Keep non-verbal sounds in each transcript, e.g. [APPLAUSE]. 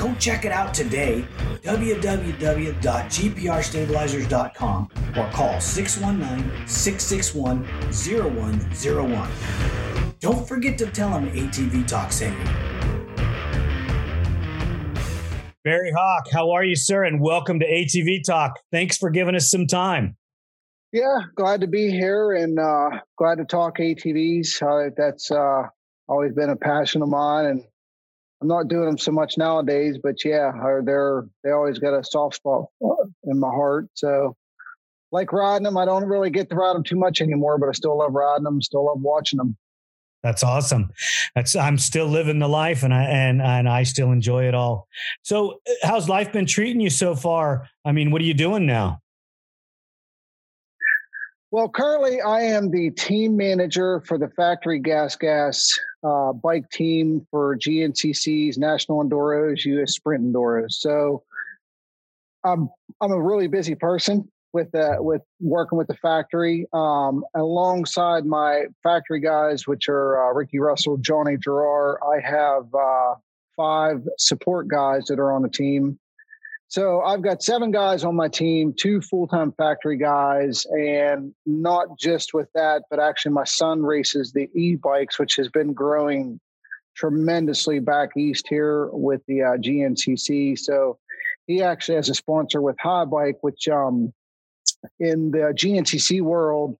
Go check it out today, www.gprstabilizers.com or call 619 661 0101. Don't forget to tell them ATV Talk sent. Barry Hawk, how are you, sir? And welcome to ATV Talk. Thanks for giving us some time. Yeah, glad to be here and uh, glad to talk ATVs. Uh, that's uh, always been a passion of mine, and I'm not doing them so much nowadays. But yeah, they're they always got a soft spot in my heart. So like riding them. I don't really get to ride them too much anymore, but I still love riding them. Still love watching them. That's awesome. That's I'm still living the life, and I and and I still enjoy it all. So, uh, how's life been treating you so far? I mean, what are you doing now? Well, currently I am the team manager for the factory gas gas uh, bike team for GNCC's National Enduros, US Sprint Enduros. So I'm I'm a really busy person with uh, with working with the factory um, alongside my factory guys, which are uh, Ricky Russell, Johnny Girroir. I have uh, five support guys that are on the team. So I've got seven guys on my team, two full time factory guys, and not just with that, but actually my son races the e bikes, which has been growing tremendously back east here with the uh, GNCC. So he actually has a sponsor with Haibike, which um, in the GNCC world,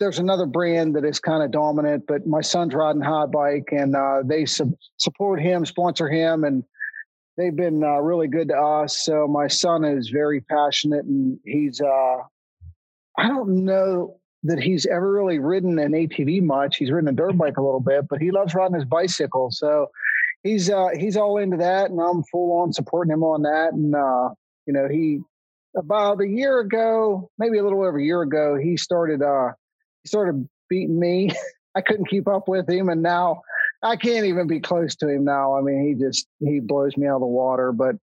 there's another brand that is kind of dominant, but my son's riding Haibike, and uh, they su- support him, sponsor him, and they've been uh, really good to us. So my son is very passionate, and he's uh, I don't know that he's ever really ridden an ATV much. He's ridden a dirt bike a little bit, but he loves riding his bicycle. So he's uh, he's all into that, and I'm full on supporting him on that. And uh, you know, he about a year ago, maybe a little over a year ago, he started uh, he started beating me. [LAUGHS] I couldn't keep up with him, and now I can't even be close to him now. I mean, he just he blows me out of the water. But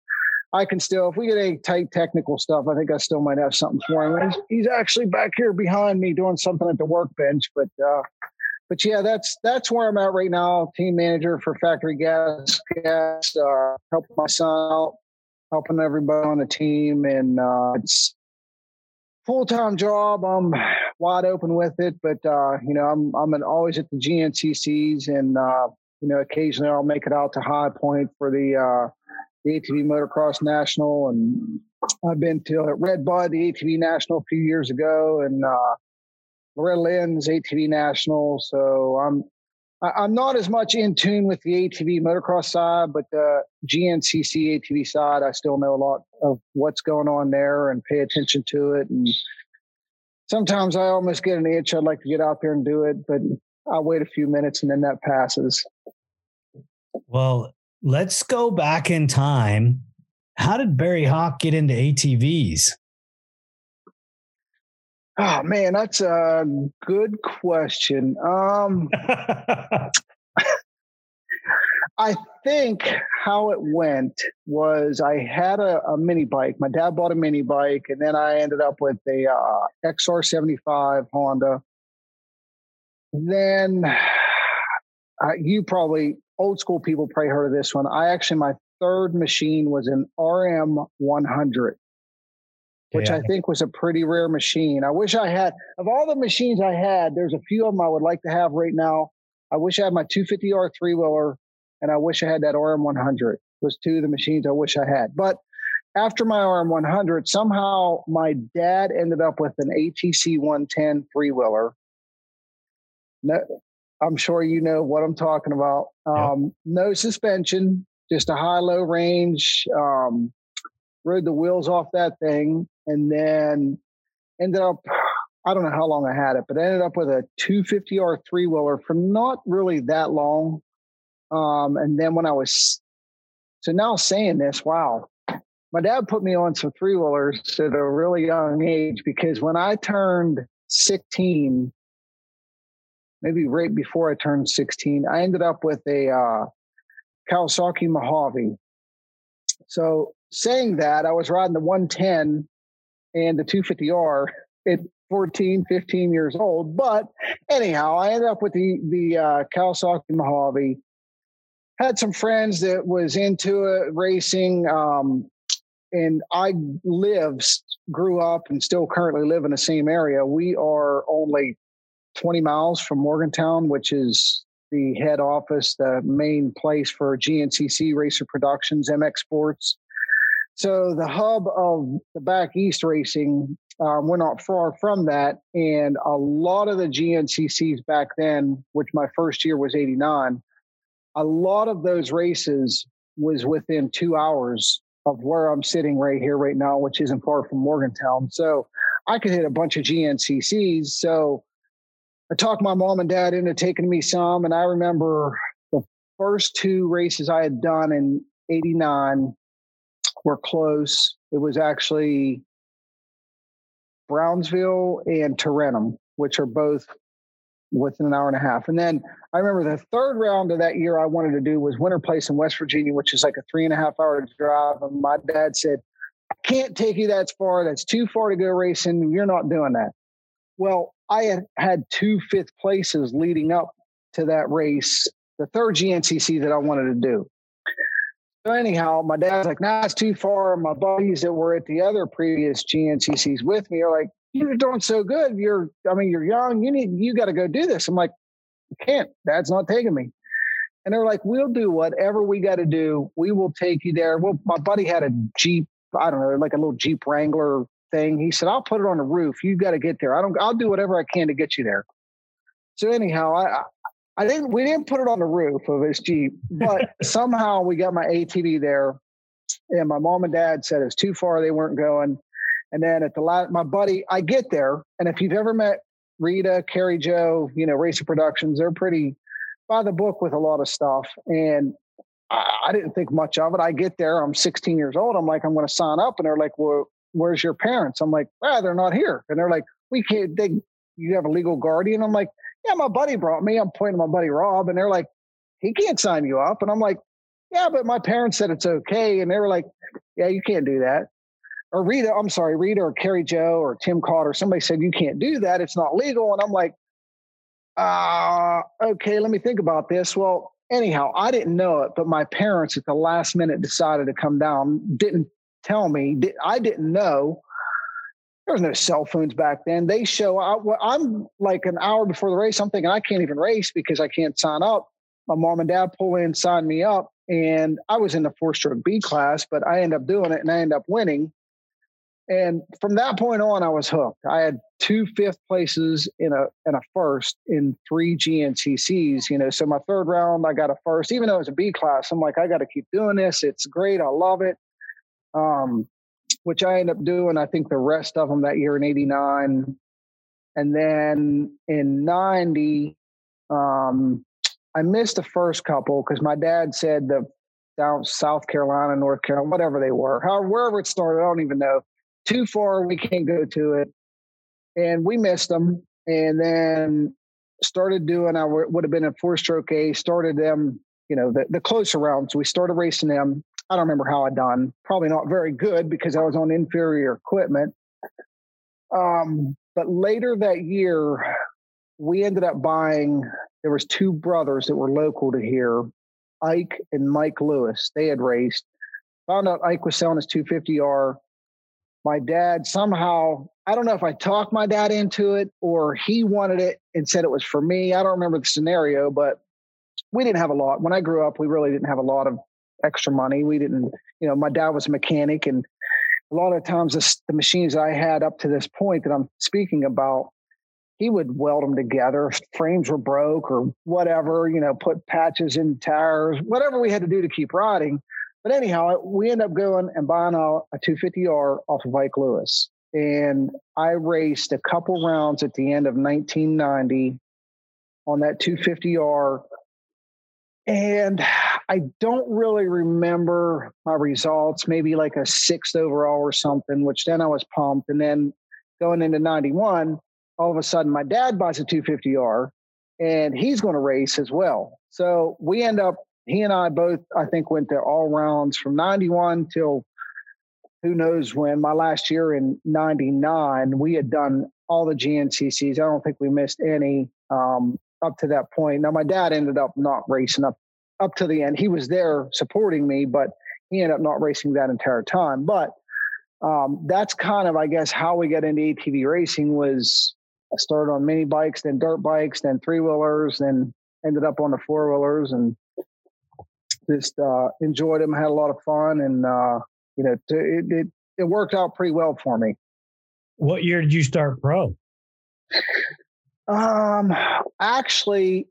I can still, if we get any tight technical stuff, I think I still might have something for him. He's, he's actually back here behind me doing something at the workbench. But uh, but yeah, that's that's where I'm at right now. Team manager for Factory Gas Gas, uh, helping my son out, helping everybody on the team, and uh, it's full time job. I'm wide open with it, but uh, you know, I'm I'm always at the GNCCs, and uh, you know, occasionally I'll make it out to High Point for the uh, the ATV Motocross National, and I've been to Red Bud, the ATV National, a few years ago, and uh, Loretta Lynn's ATV National. So I'm I'm not as much in tune with the ATV motocross side, but the GNCC ATV side, I still know a lot of what's going on there and pay attention to it. And sometimes I almost get an itch. I'd like to get out there and do it, but I'll wait a few minutes and then that passes. Well, let's go back in time. How did Barry Hawk get into ATVs? Oh man, that's a good question. Um, [LAUGHS] I think how it went was I had a, a, mini bike. My dad bought a mini bike, and then I ended up with a uh, XR75 Honda. Then uh, you probably old school people probably heard of this one. I actually my third machine was an RM 100 which yeah. I think was a pretty rare machine. I wish I had, of all the machines I had, there's a few of them I would like to have right now. I wish I had my 250R three wheeler and I wish I had that RM100. Was two of the machines I wish I had. But after my RM100, somehow my dad ended up with an ATC 110 three wheeler. No, I'm sure you know what I'm talking about. Um, yep. No suspension, just a high low range. Um, rode the wheels off that thing, and then ended up. I don't know how long I had it, but I ended up with a 250R three wheeler for not really that long. Um, and then when I was, so now saying this, wow, my dad put me on some three wheelers at a really young age because when I turned 16, maybe right before I turned 16, I ended up with a uh, Kawasaki Mojave. So saying that, I was riding the 110 and the 250R at 14, 15 years old. But anyhow, I ended up with the the uh, Kawasaki Mojave had some friends that was into it racing um, and i live grew up and still currently live in the same area. We are only 20 miles from morgantown which is the head office the main place for gncc racer productions mx sports. So the hub of the back east racing um, we're not far from that and a lot of the gnccs back then which my first year was 89 a lot of those races was within two hours of where I'm sitting right here, right now, which isn't far from Morgantown. So I could hit a bunch of GNCCs. So I talked my mom and dad into taking me some. And I remember the first two races I had done in 89 were close. It was actually Brownsville and Tarentum, which are both within an hour and a half. And then I remember the third round of that year I wanted to do was Winterplace in West Virginia, which is like a three and a half hour drive. And my dad said, I can't take you that far. That's too far to go racing. You're not doing that. Well, I had had two fifth places leading up to that race, the third GNCC that I wanted to do. So anyhow, my dad's like, nah, it's too far. My buddies that were at the other previous GNCCs with me are like, you're doing so good. You're, I mean, you're young. You need, you got to go do this. I'm like, I can't. Dad's not taking me. And they're like, we'll do whatever we got to do. We will take you there. Well, my buddy had a Jeep, I don't know, like a little Jeep Wrangler thing. He said, I'll put it on the roof. You got to get there. I don't, I'll do whatever I can to get you there. So anyhow, I, I didn't, we didn't put it on the roof of his Jeep, but [LAUGHS] somehow we got my ATV there. And my mom and dad said it's too far. They weren't going. And then at the last, my buddy, I get there, and if you've ever met Rita, Carrie Joe, you know, Racer Productions, they're pretty by the book with a lot of stuff. And I, I didn't think much of it. I get there, I'm 16 years old. I'm like, I'm going to sign up, and they're like, well, where's your parents? I'm like, ah, they're not here. And they're like, we can't. They, you have a legal guardian. I'm like, yeah, my buddy brought me. I'm pointing to my buddy Rob, and they're like, he can't sign you up. And I'm like, yeah, but my parents said it's okay. And they were like, yeah, you can't do that or Rita, I'm sorry, Rita or Carrie Joe or Tim Cotter, somebody said you can't do that. It's not legal. And I'm like, uh, okay, let me think about this. Well, anyhow, I didn't know it, but my parents at the last minute decided to come down, didn't tell me. I didn't know. There was no cell phones back then. They show up. I'm like an hour before the race. I'm thinking I can't even race because I can't sign up. My mom and dad pull in, sign me up, and I was in the four stroke B class, but I end up doing it and I end up winning. And from that point on, I was hooked. I had two fifth places in a in a first in three GNCCs. You know, so my third round, I got a first, even though it was a B class. I'm like, I got to keep doing this. It's great. I love it. Um, which I end up doing. I think the rest of them that year in '89, and then in '90, um, I missed the first couple because my dad said the down South Carolina, North Carolina, whatever they were, however, wherever it started, I don't even know too far, we can't go to it. And we missed them. And then started doing, I would have been a four stroke A, started them you know, the, the closer rounds. We started racing them. I don't remember how I done. Probably not very good because I was on inferior equipment. Um, but later that year, we ended up buying. There was two brothers that were local to here, Ike and Mike Lewis. They had raced. Found out Ike was selling his 250R. My dad somehow, I don't know if I talked my dad into it or he wanted it and said it was for me. I don't remember the scenario, but we didn't have a lot. When I grew up, we really didn't have a lot of extra money. We didn't, you know, my dad was a mechanic and a lot of times the, the machines I had up to this point that I'm speaking about, he would weld them together. Frames were broke or whatever, you know, put patches in tires, whatever we had to do to keep riding. But anyhow, we end up going and buying a, a 250R off of Ike Lewis. And I raced a couple rounds at the end of 1990 on that 250R. And I don't really remember my results, maybe like a sixth overall or something, which then I was pumped. And then going into 91, all of a sudden my dad buys a 250R and he's going to race as well. So we end up, he and I both, I think, went to all rounds from 91 till who knows when. My last year in 99, we had done all the GNCCs. I don't think we missed any um, up to that point. Now, my dad ended up not racing up up to the end. He was there supporting me, but he ended up not racing that entire time. But um, that's kind of, I guess, how we got into ATV racing was I started on mini bikes, then dirt bikes, then three wheelers, then ended up on the four wheelers and just uh, enjoyed them, had a lot of fun. And, uh, you know, it, it, it worked out pretty well for me. What year did you start pro? Um, actually,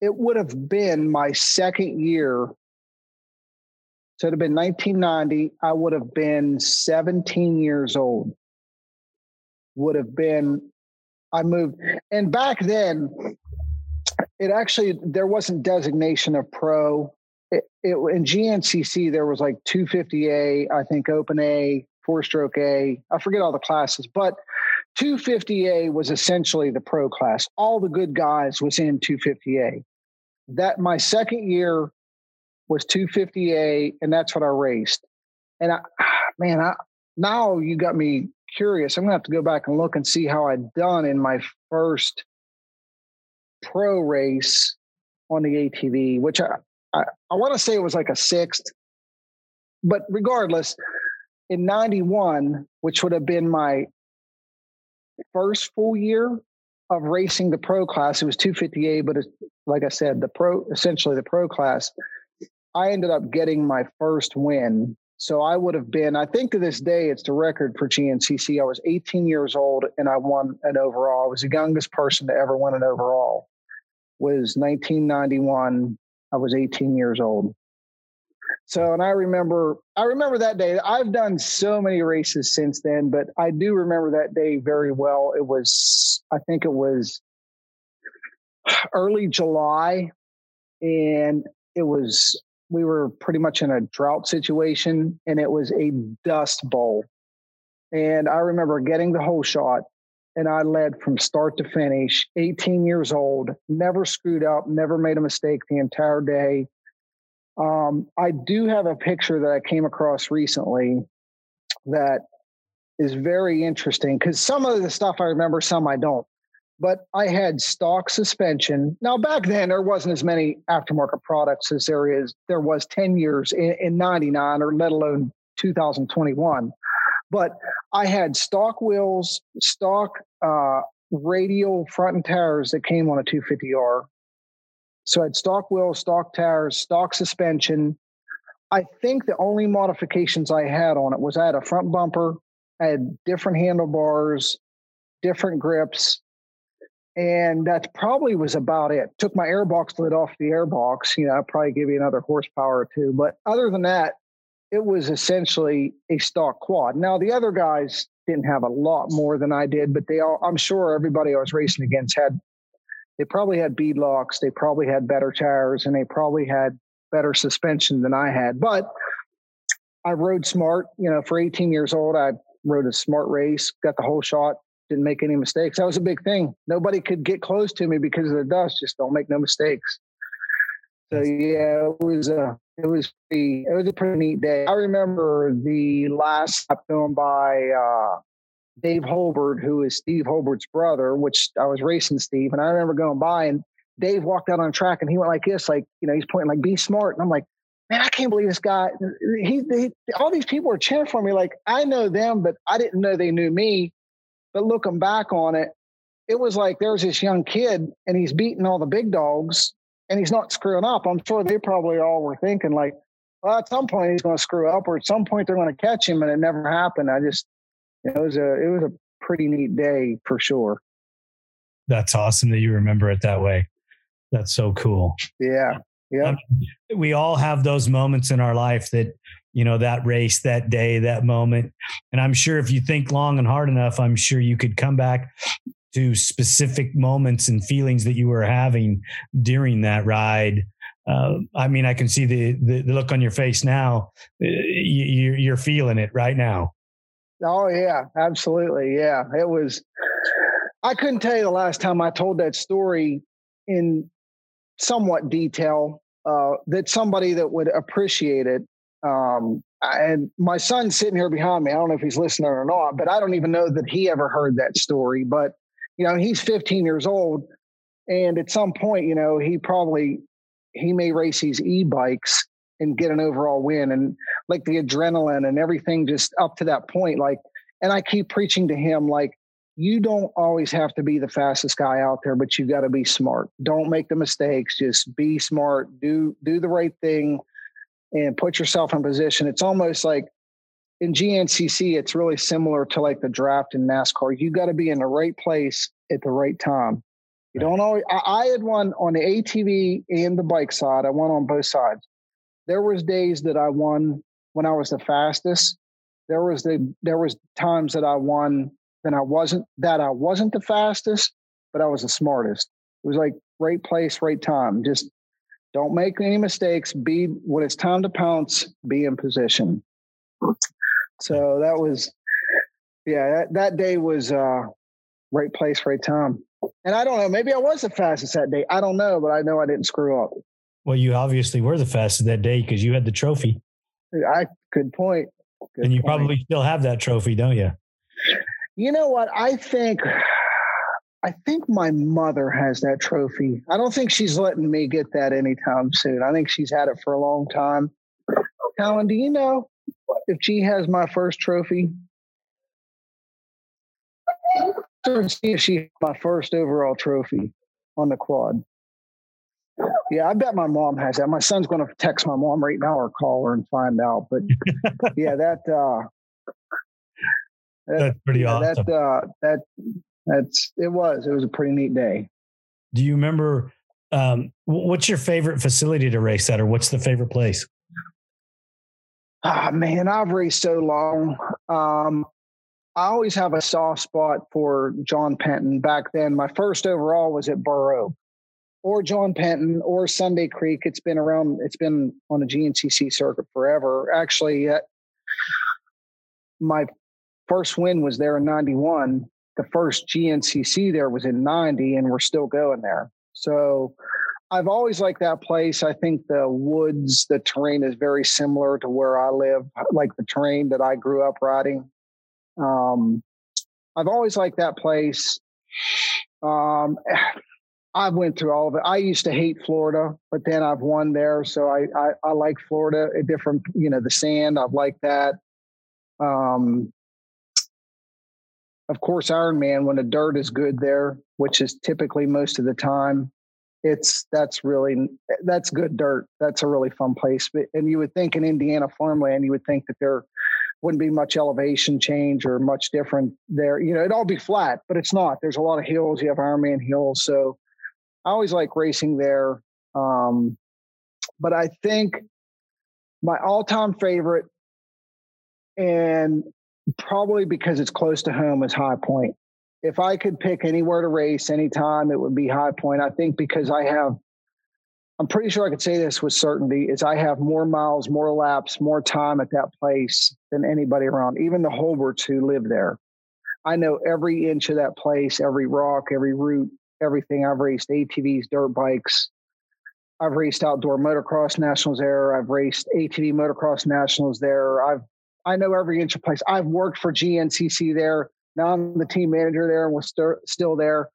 it would have been my second year. So it'd have been 1990. I would have been 17 years old. Would have been, I moved. And back then, it actually, there wasn't designation of pro. It, it, in GNCC, there was like 250A, I think open A, four stroke A. I forget all the classes, but 250A was essentially the pro class. All the good guys was in 250A that my second year was 250A, and that's what I raced. And I, [SIGHS] man, I now you got me curious. I'm gonna have to go back and look and see how I'd done in my first pro race on the ATV, which I I, I want to say it was like a sixth, but regardless, in '91, which would have been my first full year of racing the pro class. It was 250A, but like I said, the pro essentially the pro class. I ended up getting my first win. So I would have been, I think to this day, it's the record for GNCC. I was 18 years old and I won an overall. I was the youngest person to ever win an overall. Was 1991. I was 18 years old. So, and I remember, I remember that day. I've done so many races since then, but I do remember that day very well. It was, I think it was early July, and it was, we were pretty much in a drought situation, and it was a dust bowl. And I remember getting the whole shot, and I led from start to finish, 18 years old, never screwed up, never made a mistake the entire day um, I do have a picture that I came across recently that is very interesting because some of the stuff I remember, some I don't. But I had stock suspension. Now back then there wasn't as many aftermarket products as there is there was 10 years in, in 99 or let alone 2021. But I had stock wheels, stock uh, radial front and tires that came on a 250R. So I had stock wheels, stock tires, stock suspension. I think the only modifications I had on it was I had a front bumper, I had different handlebars, different grips, and that probably was about it. Took my airbox lid off the airbox. You know, I'd probably give you another horsepower or two. But other than that, it was essentially a stock quad. Now the other guys didn't have a lot more than I did, but they all I'm sure everybody I was racing against had they probably had bead locks, they probably had better tires, and they probably had better suspension than I had. But I rode smart. You know, for 18 years old, I rode a smart race, got the whole shot, didn't make any mistakes. That was a big thing. Nobody could get close to me because of the dust. Just don't make no mistakes. So yeah, it was a it was pretty, it was a pretty neat day. I remember the last lap going by uh, Dave Holbert, who is Steve Holbert's brother, which I was racing Steve, and I remember going by and Dave walked out on track and he went like this, like you know, he's pointing like "Be smart," and I'm like, man, I can't believe this guy. He, he all these people are cheering for me. Like I know them, but I didn't know they knew me. But looking back on it, it was like there's this young kid and he's beating all the big dogs and he's not screwing up. I'm sure they probably all were thinking like, well, at some point he's going to screw up, or at some point they're going to catch him, and it never happened. I just, it was a, it was a pretty neat day for sure. That's awesome that you remember it that way. That's so cool. Yeah. Yeah. Um, we all have those moments in our life that, you know, that race, that day, that moment. And I'm sure if you think long and hard enough, I'm sure you could come back to specific moments and feelings that you were having during that ride. Uh, I mean, I can see the, the, the look on your face now. Uh, you, you're feeling it right now. Oh yeah, absolutely. Yeah, it was. I couldn't tell you the last time I told that story in somewhat detail. Uh, that somebody that would appreciate it. Um, and my son's sitting here behind me. I don't know if he's listening or not, but I don't even know that he ever heard that story. But you know, he's 15 years old, and at some point, you know, he probably he may race these e-bikes and get an overall win, and like the adrenaline and everything just up to that point, like. And I keep preaching to him like, you don't always have to be the fastest guy out there, but you got to be smart. Don't make the mistakes. Just be smart. Do do the right thing, and put yourself in position. It's almost like in GNCC, it's really similar to like the draft in NASCAR. You got to be in the right place at the right time. You don't always. I, I, had one on the ATV and the bike side. I won on both sides. There was days that I won when I was the fastest. There was the there was times that I won then I wasn't that I wasn't the fastest, but I was the smartest. It was like right place, right time. Just don't make any mistakes. Be when it's time to pounce, be in position. So that was, yeah, that, that day was uh, right place, right time. And I don't know, maybe I was the fastest that day. I don't know, but I know I didn't screw up. Well, you obviously were the fastest that day because you had the trophy. I good point. Good and you point. probably still have that trophy, don't you? You know what? I think I think my mother has that trophy. I don't think she's letting me get that anytime soon. I think she's had it for a long time. Colin, do you know if she has my first trophy? See if she my first overall trophy on the quad. Yeah, I bet my mom has that. My son's going to text my mom right now or call her and find out. But [LAUGHS] yeah, that uh, that, that's pretty yeah, awesome. That uh, that that's it was. It was a pretty neat day. Do you remember um, what's your favorite facility to race at, or what's the favorite place? Ah, man, I've raced so long. Um, I always have a soft spot for John Penton. Back then, my first overall was at Burr Oak, or John Penton, or Sunday Creek. It's been around. It's been on the GNCC circuit forever. Actually, uh, my first win was there in 91. The first GNCC there was in 90, and we're still going there. So I've always liked that place. I think the woods, the terrain is very similar to where I live, like the terrain that I grew up riding. Um, I've always liked that place. Um, I went through all of it. I used to hate Florida, but then I've won there, so I I, I like Florida. A different, you know, the sand. I've liked that. Um, of course, Ironman, when the dirt is good there, which is typically most of the time, it's that's really that's good dirt. That's a really fun place. And you would think in Indiana farmland, you would think that there wouldn't be much elevation change or much different there. You know, it'd all be flat, but it's not. There's a lot of hills. You have Ironman hills, so I always like racing there. Um, but I think my all-time favorite, and probably because it's close to home is High Point. If I could pick anywhere to race anytime, it would be High Point. I think because I have, I'm pretty sure I could say this with certainty, is I have more miles, more laps, more time at that place than anybody around, even the Holberts who live there. I know every inch of that place, every rock, every route, everything. I've raced ATVs, dirt bikes. I've raced outdoor motocross nationals there. I've raced ATV motocross nationals there. I've I know every inch of place. I've worked for GNCC there. Now I'm the team manager there, and we're st- still there.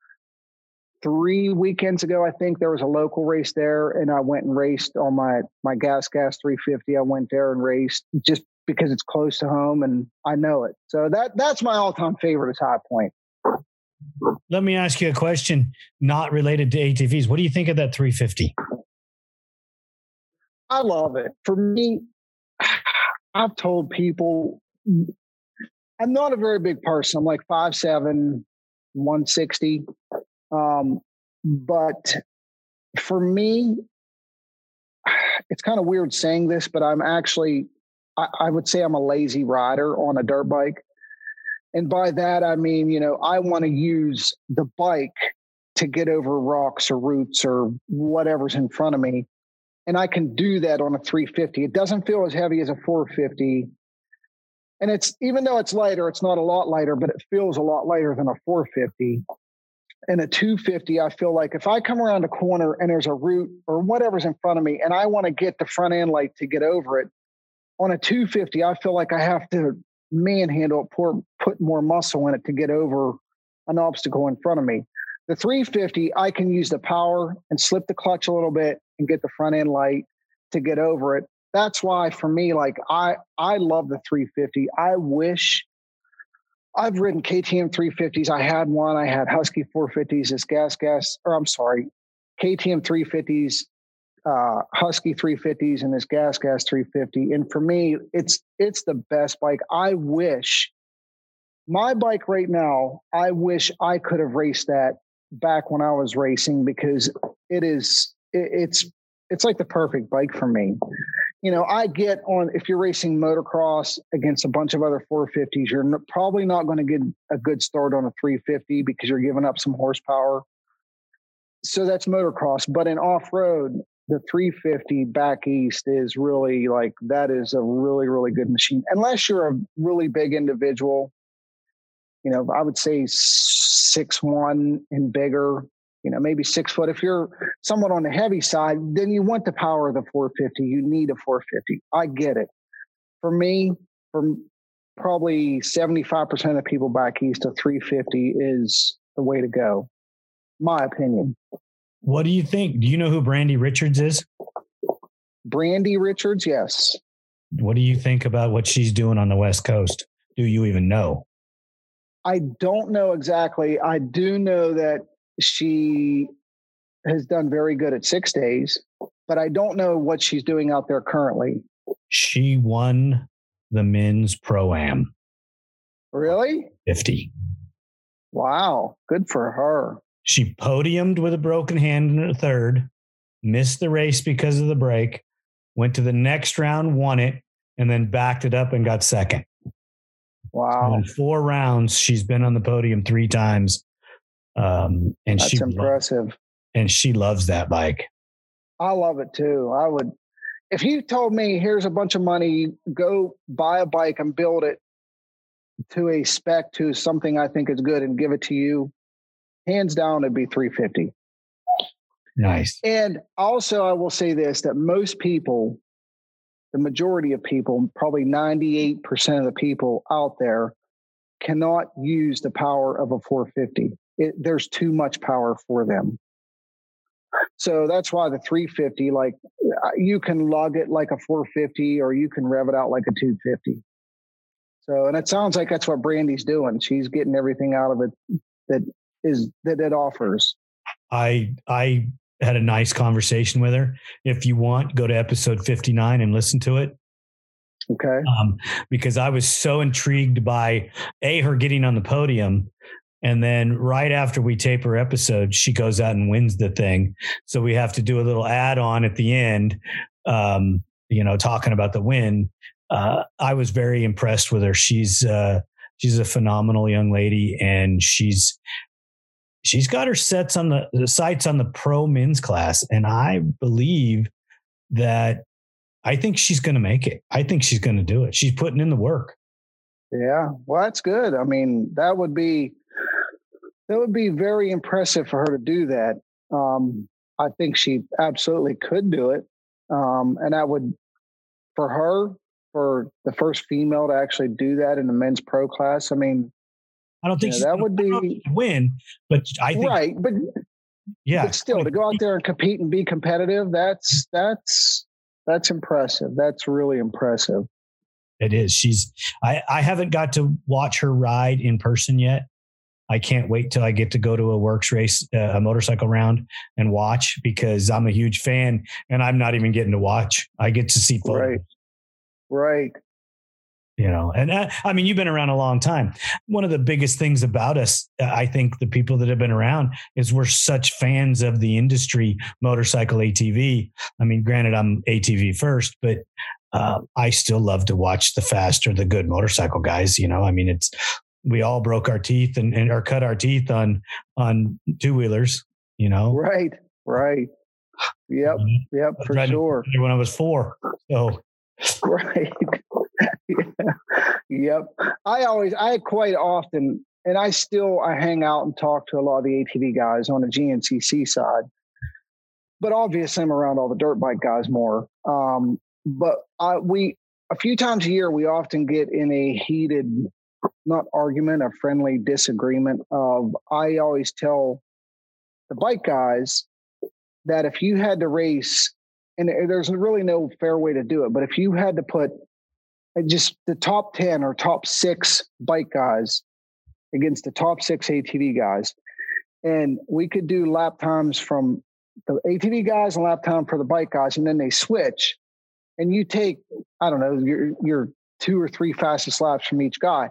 Three weekends ago, I think there was a local race there, and I went and raced on my my gas gas 350. I went there and raced just because it's close to home and I know it. So that that's my all time favorite is High Point. Let me ask you a question not related to ATVs. What do you think of that 350? I love it. For me, [SIGHS] I've told people I'm not a very big person. I'm like 5'7, 160. Um, but for me, it's kind of weird saying this, but I'm actually, I, I would say I'm a lazy rider on a dirt bike. And by that, I mean, you know, I want to use the bike to get over rocks or roots or whatever's in front of me. And I can do that on a 350. It doesn't feel as heavy as a 450. And it's even though it's lighter, it's not a lot lighter, but it feels a lot lighter than a 450. And a 250, I feel like if I come around a corner and there's a root or whatever's in front of me and I want to get the front end light to get over it, on a 250, I feel like I have to manhandle it, pour, put more muscle in it to get over an obstacle in front of me. The 350, I can use the power and slip the clutch a little bit and get the front end light to get over it. That's why for me, like I I love the 350. I wish I've ridden KTM 350s. I had one. I had Husky 450s. This gas gas, or I'm sorry, KTM 350s uh, Husky 350s and this Gas Gas 350. And for me, it's it's the best bike. I wish my bike right now. I wish I could have raced that back when I was racing because it is it, it's it's like the perfect bike for me. You know, I get on if you're racing motocross against a bunch of other 450s, you're n- probably not going to get a good start on a 350 because you're giving up some horsepower. So that's motocross. But in off road, the 350 back east is really like that is a really really good machine unless you're a really big individual you know i would say six one and bigger you know maybe six foot if you're somewhat on the heavy side then you want the power of the 450 you need a 450 i get it for me for probably 75% of people back east a 350 is the way to go my opinion what do you think? Do you know who Brandy Richards is? Brandy Richards, yes. What do you think about what she's doing on the West Coast? Do you even know? I don't know exactly. I do know that she has done very good at six days, but I don't know what she's doing out there currently. She won the men's pro am. Really? 50. Wow. Good for her. She podiumed with a broken hand in the third, missed the race because of the break, went to the next round, won it, and then backed it up and got second. Wow. So in four rounds, she's been on the podium three times. Um, and That's she impressive. and she loves that bike. I love it too. I would if you told me here's a bunch of money, go buy a bike and build it to a spec to something I think is good and give it to you, hands down it'd be 350 Nice. and also i will say this that most people the majority of people probably 98% of the people out there cannot use the power of a 450 it, there's too much power for them so that's why the 350 like uh, you can lug it like a 450 or you can rev it out like a 250 so and it sounds like that's what brandy's doing she's getting everything out of it that is that it offers. I I had a nice conversation with her. If you want, go to episode 59 and listen to it. Okay. Um, because I was so intrigued by a her getting on the podium. And then right after we tape her episode, she goes out and wins the thing. So we have to do a little add on at the end, um, you know, talking about the win. Uh, I was very impressed with her. She's uh, she's a phenomenal young lady, and she's she's got her sets on the, the sights on the pro men's class, and I believe that I think she's going to make it. I think she's going to do it. She's putting in the work. Yeah, well, that's good. I mean, that would be that would be very impressive for her to do that. Um, I think she absolutely could do it. Um, and I would, for her, for the first female to actually do that in the men's pro class. I mean, I don't think yeah, that would be win, but I think right. But yeah, but still to go out there and compete and be competitive, that's that's that's impressive. That's really impressive. It is. She's I I haven't got to watch her ride in person yet. I can't wait till I get to go to a works race, uh, a motorcycle round, and watch because I'm a huge fan, and I'm not even getting to watch. I get to see photos. Right. Right. You know, and uh, I mean, you've been around a long time. One of the biggest things about us, uh, I think, the people that have been around is we're such fans of the industry, motorcycle ATV. I mean, granted, I'm ATV first, but uh, I still love to watch the fast or the good motorcycle guys. You know, I mean, it's we all broke our teeth and, and or cut our teeth on on two wheelers. You know, right, right. Yep, mm-hmm. yep, for sure. When I was four, so [LAUGHS] right. yeah. Yep. I always, I quite often, and I still, I hang out and talk to a lot of the ATV guys on the GNCC side. But obviously, I'm around all the dirt bike guys more. Um, but I, we, a few times a year, we often get in a heated, not argument, a friendly disagreement. Of I always tell the bike guys that if you had to race and there's really no fair way to do it. But if you had to put uh, just the top 10 or top six bike guys against the top six ATV guys, and we could do lap times from the ATV guys and lap time for the bike guys, and then they switch, and you take, I don't know, your, your two or three fastest laps from each guy.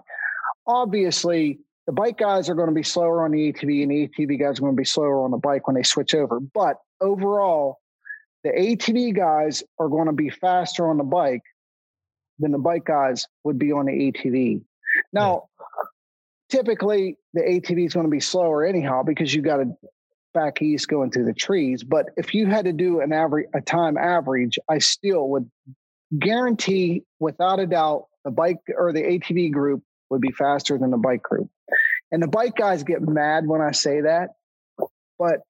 Obviously, the bike guys are going to be slower on the ATV, and the ATV guys are going to be slower on the bike when they switch over. But overall, the ATV guys are going to be faster on the bike than the bike guys would be on the ATV. Now, yeah. typically the ATV is going to be slower anyhow because you got to back east going through the trees. But if you had to do an average, a time average, I still would guarantee without a doubt the bike or the ATV group would be faster than the bike group. And the bike guys get mad when I say that, but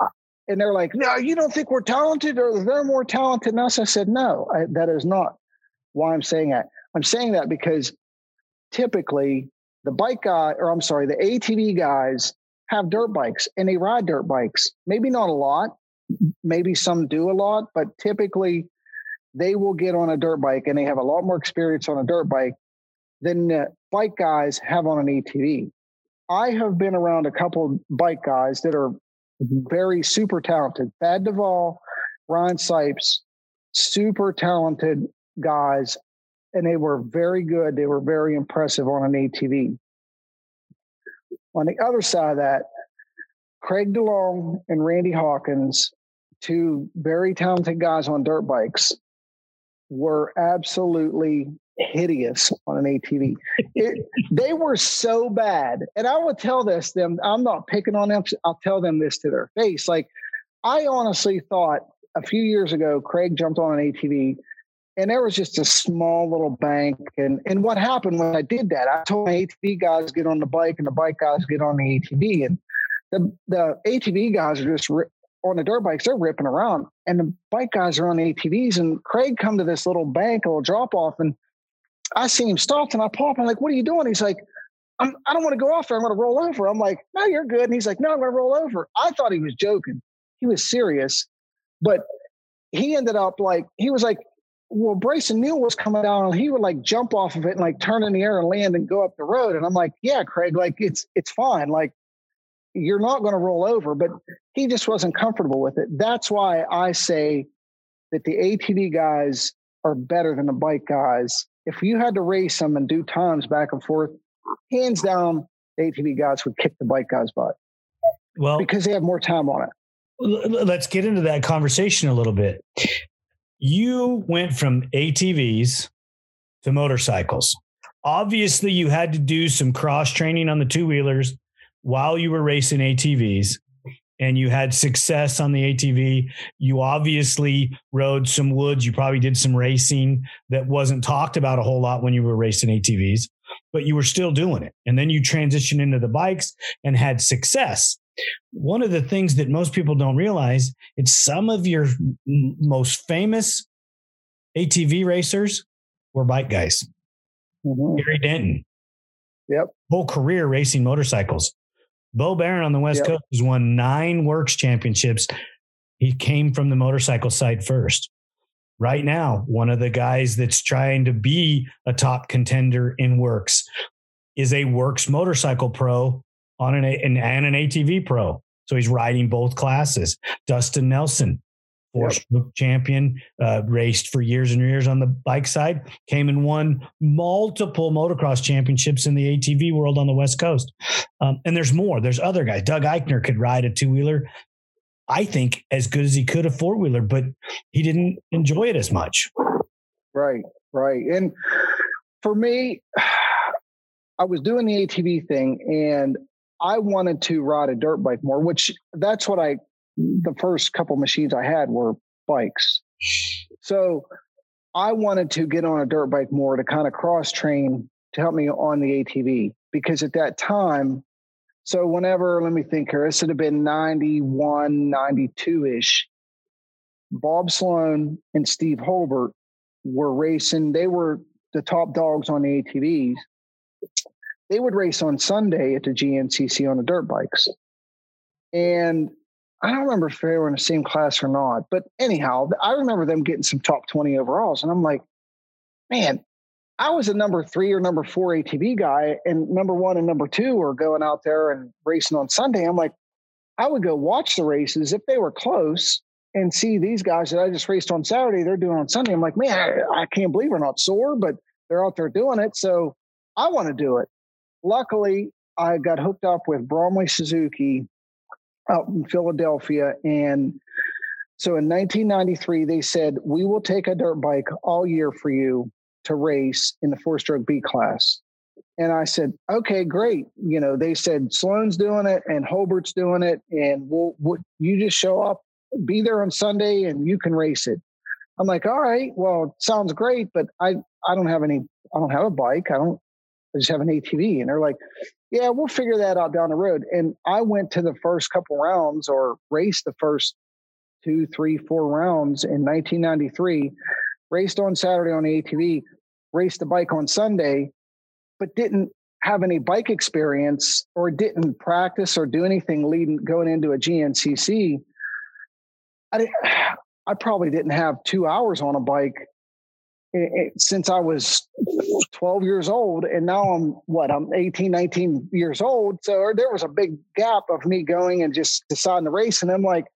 uh, and they're like, "No, you don't think we're talented, or they're more talented than us?" I said, "No, I, that is not why I'm saying that. I'm saying that because typically the bike guy, or I'm sorry, the ATV guys have dirt bikes and they ride dirt bikes. Maybe not a lot, maybe some do a lot, but typically they will get on a dirt bike and they have a lot more experience on a dirt bike than the bike guys have on an ATV. I have been around a couple bike guys that are very super talented. Thad Duvall, Ryan Sipes, super talented guys, and they were very good. They were very impressive on an ATV. On the other side of that, Craig DeLong and Randy Hawkins, two very talented guys on dirt bikes, were absolutely hideous on an ATV. It, they were so bad. And I will tell this them, I'm not picking on them. I'll tell them this to their face. Like I honestly thought a few years ago, Craig jumped on an ATV and there was just a small little bank. And and what happened when I did that? I told my ATV guys get on the bike and the bike guys get on the ATV. And the the ATV guys are just on the dirt bikes, they're ripping around, and the bike guys are on the ATVs. And Craig come to this little bank, a little drop off, and I see him stop and I pop. I'm like, what are you doing? He's like, I'm, I do not want to go off there. I'm going to roll over. I'm like, no, you're good. And he's like, no, I'm going to roll over. I thought he was joking. He was serious, but he ended up like, he was like, well, Brycen Neal was coming down and he would like jump off of it and like turn in the air and land and go up the road. And I'm like, yeah, Craig, like it's, it's fine. Like you're not going to roll over, but he just wasn't comfortable with it. That's why I say that the ATV guys are better than the bike guys if you had to race them and do times back and forth, hands down, the ATV guys would kick the bike guys' butt. Well, because they have more time on it. Let's get into that conversation a little bit. You went from ATVs to motorcycles. Obviously, you had to do some cross training on the two wheelers while you were racing ATVs and you had success on the ATV. You obviously rode some woods. You probably did some racing that wasn't talked about a whole lot when you were racing ATVs. but you were still doing it. And then you transitioned into the bikes and had success. One of the things that most people don't realize, it's some of your most famous ATV racers were bike guys. Mhm. Gary Denton. Yep. Whole career racing motorcycles. Beau Baron on the West Yep. Coast has won nine WORCS championships. He came from the motorcycle side first. Right now, one of the guys that's trying to be a top contender in WORCS is a WORCS motorcycle pro on an, an and an ATV pro. So he's riding both classes. Dustin Nelson, four stroke champion, uh, raced for years and years on the bike side, came and won multiple motocross championships in the ATV world on the West Coast. Um, and there's more. There's other guys. Doug Eichner could ride a two wheeler. I think as good as he could a four wheeler, but he didn't enjoy it as much. Right, right. And for me, [SIGHS] I was doing the ATV thing and I wanted to ride a dirt bike more, which that's what I, the first couple machines I had were bikes. So I wanted to get on a dirt bike more to kind of cross train to help me on the ATV because at that time, so whenever, let me think here, this would have been 91, 92 ish. Bob Sloan and Steve Holbert were racing. They were the top dogs on the ATVs. They would race on Sunday at the GNCC on the dirt bikes. And I don't remember if they were in the same class or not, but anyhow, I remember them getting some top 20 overalls. And I'm like, man, I was a number three or number four ATV guy, and number one and number two are going out there and racing on Sunday. I'm like, I would go watch the races if they were close and see these guys that I just raced on Saturday, they're doing on Sunday. I'm like, man, I, I can't believe we're not sore, but they're out there doing it. So I want to do it. Luckily, I got hooked up with Bromley Suzuki out in Philadelphia. And so in 1993, they said, we will take a dirt bike all year for you to race in the four stroke B class. And I said, okay, great. You know, they said Sloan's doing it and Holbert's doing it. And we'll, we'll you just show up, be there on Sunday and you can race it. I'm like, all right, well, sounds great, but I, I don't have any, I don't have a bike. I don't, I just have an ATV. And they're like, yeah, we'll figure that out down the road. And I went to the first couple rounds or raced the first two, three, four rounds in 1993, raced on Saturday on the ATV, raced the bike on Sunday, but didn't have any bike experience or didn't practice or do anything leading going into a GNCC. I [SIGHS] I probably didn't have two hours on a bike since I was 12 years old. And now I'm what, I'm 18, 19 years old. So there was a big gap of me going and just deciding to race. And I'm like,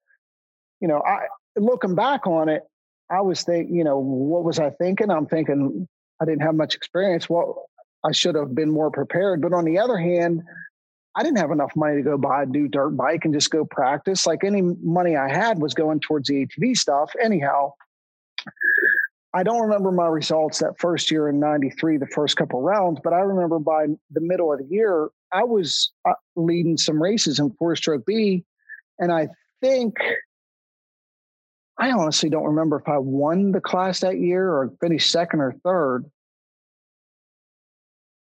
you know, I looking back on it, I was thinking, you know, what was I thinking? I'm thinking I didn't have much experience. Well, I should have been more prepared. But on the other hand, I didn't have enough money to go buy a new dirt bike and just go practice. Like any money I had was going towards the ATV stuff. Anyhow, I don't remember my results that first year in 93, the first couple rounds, but I remember by the middle of the year, I was uh, leading some races in four stroke B. And I think, I honestly don't remember if I won the class that year or finished second or third.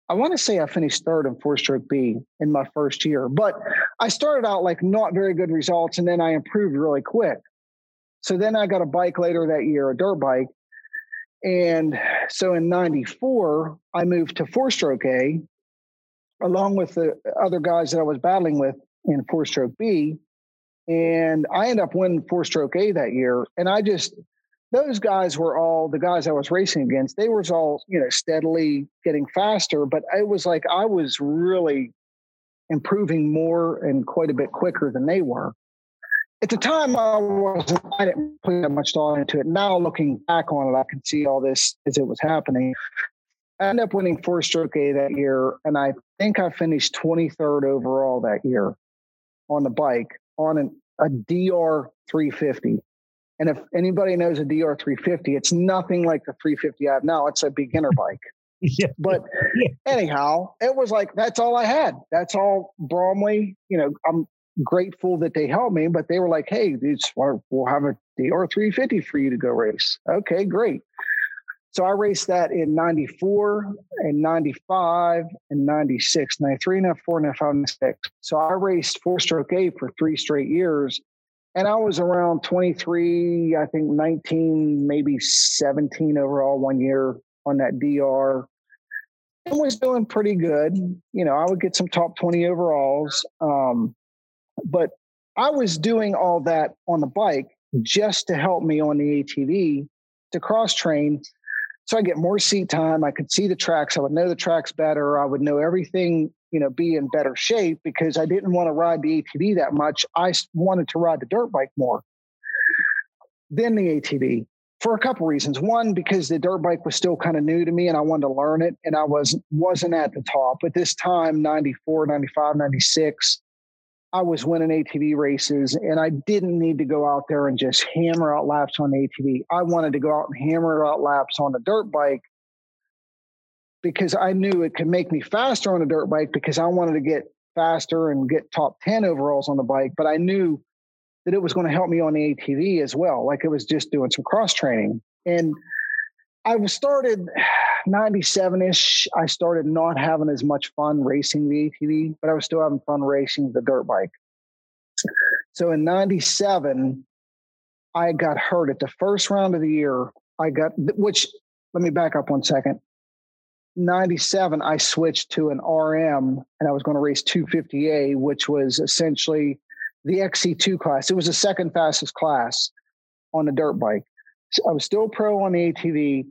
I want to say I finished third in four stroke B in my first year, but I started out like not very good results and then I improved really quick. So then I got a bike later that year, a dirt bike. And so in 94, I moved to four stroke A along with the other guys that I was battling with in four stroke B. And I ended up winning four stroke A that year. And I just, those guys were all the guys I was racing against. They was all, you know, steadily getting faster, but it was like I was really improving more and quite a bit quicker than they were. At the time, I wasn't. I didn't put that much thought into it. Now, looking back on it, I can see all this as it was happening. I ended up winning four stroke A that year, and I think I finished 23rd overall that year on the bike on an, a DR 350. And if anybody knows a DR 350, it's nothing like the 350 I have now. It's a beginner bike. [LAUGHS] Yeah. But anyhow, it was like that's all I had. That's all Bromley. You know, I'm grateful that they helped me, but they were like, "Hey, we'll have a DR 350 for you to go race." Okay, great. So I raced that in 94 and 95 and 96, 93 and 4 and 5 and 6. So I raced four stroke A for three straight years. And I was around 23, I think 19, maybe 17 overall one year on that DR. And was doing pretty good. You know, I would get some top 20 overalls. Um, but I was doing all that on the bike hmm. just to help me on the ATV to cross train so I get more seat time. I could see the tracks. I would know the tracks better. I would know everything, you know, be in better shape because I didn't want to ride the ATV that much. I wanted to ride the dirt bike more than the ATV for a couple reasons. One, because the dirt bike was still kind of new to me and I wanted to learn it and I was wasn't at the top. At this time, 94, 95, 96, I was winning ATV races and I didn't need to go out there and just hammer out laps on ATV. I wanted to go out and hammer out laps on the dirt bike because I knew it could make me faster on a dirt bike because I wanted to get faster and get top 10 overalls on the bike. But I knew that it was going to help me on the ATV as well. Like it was just doing some cross training. And I started [SIGHS] 97 ish, I started not having as much fun racing the ATV, but I was still having fun racing the dirt bike. So in 97, I got hurt at the first round of the year. I got, which, let me back up one second. 97, I switched to an RM and I was going to race 250A, which was essentially the XC2 class. It was the second fastest class on the dirt bike. So I was still pro on the ATV.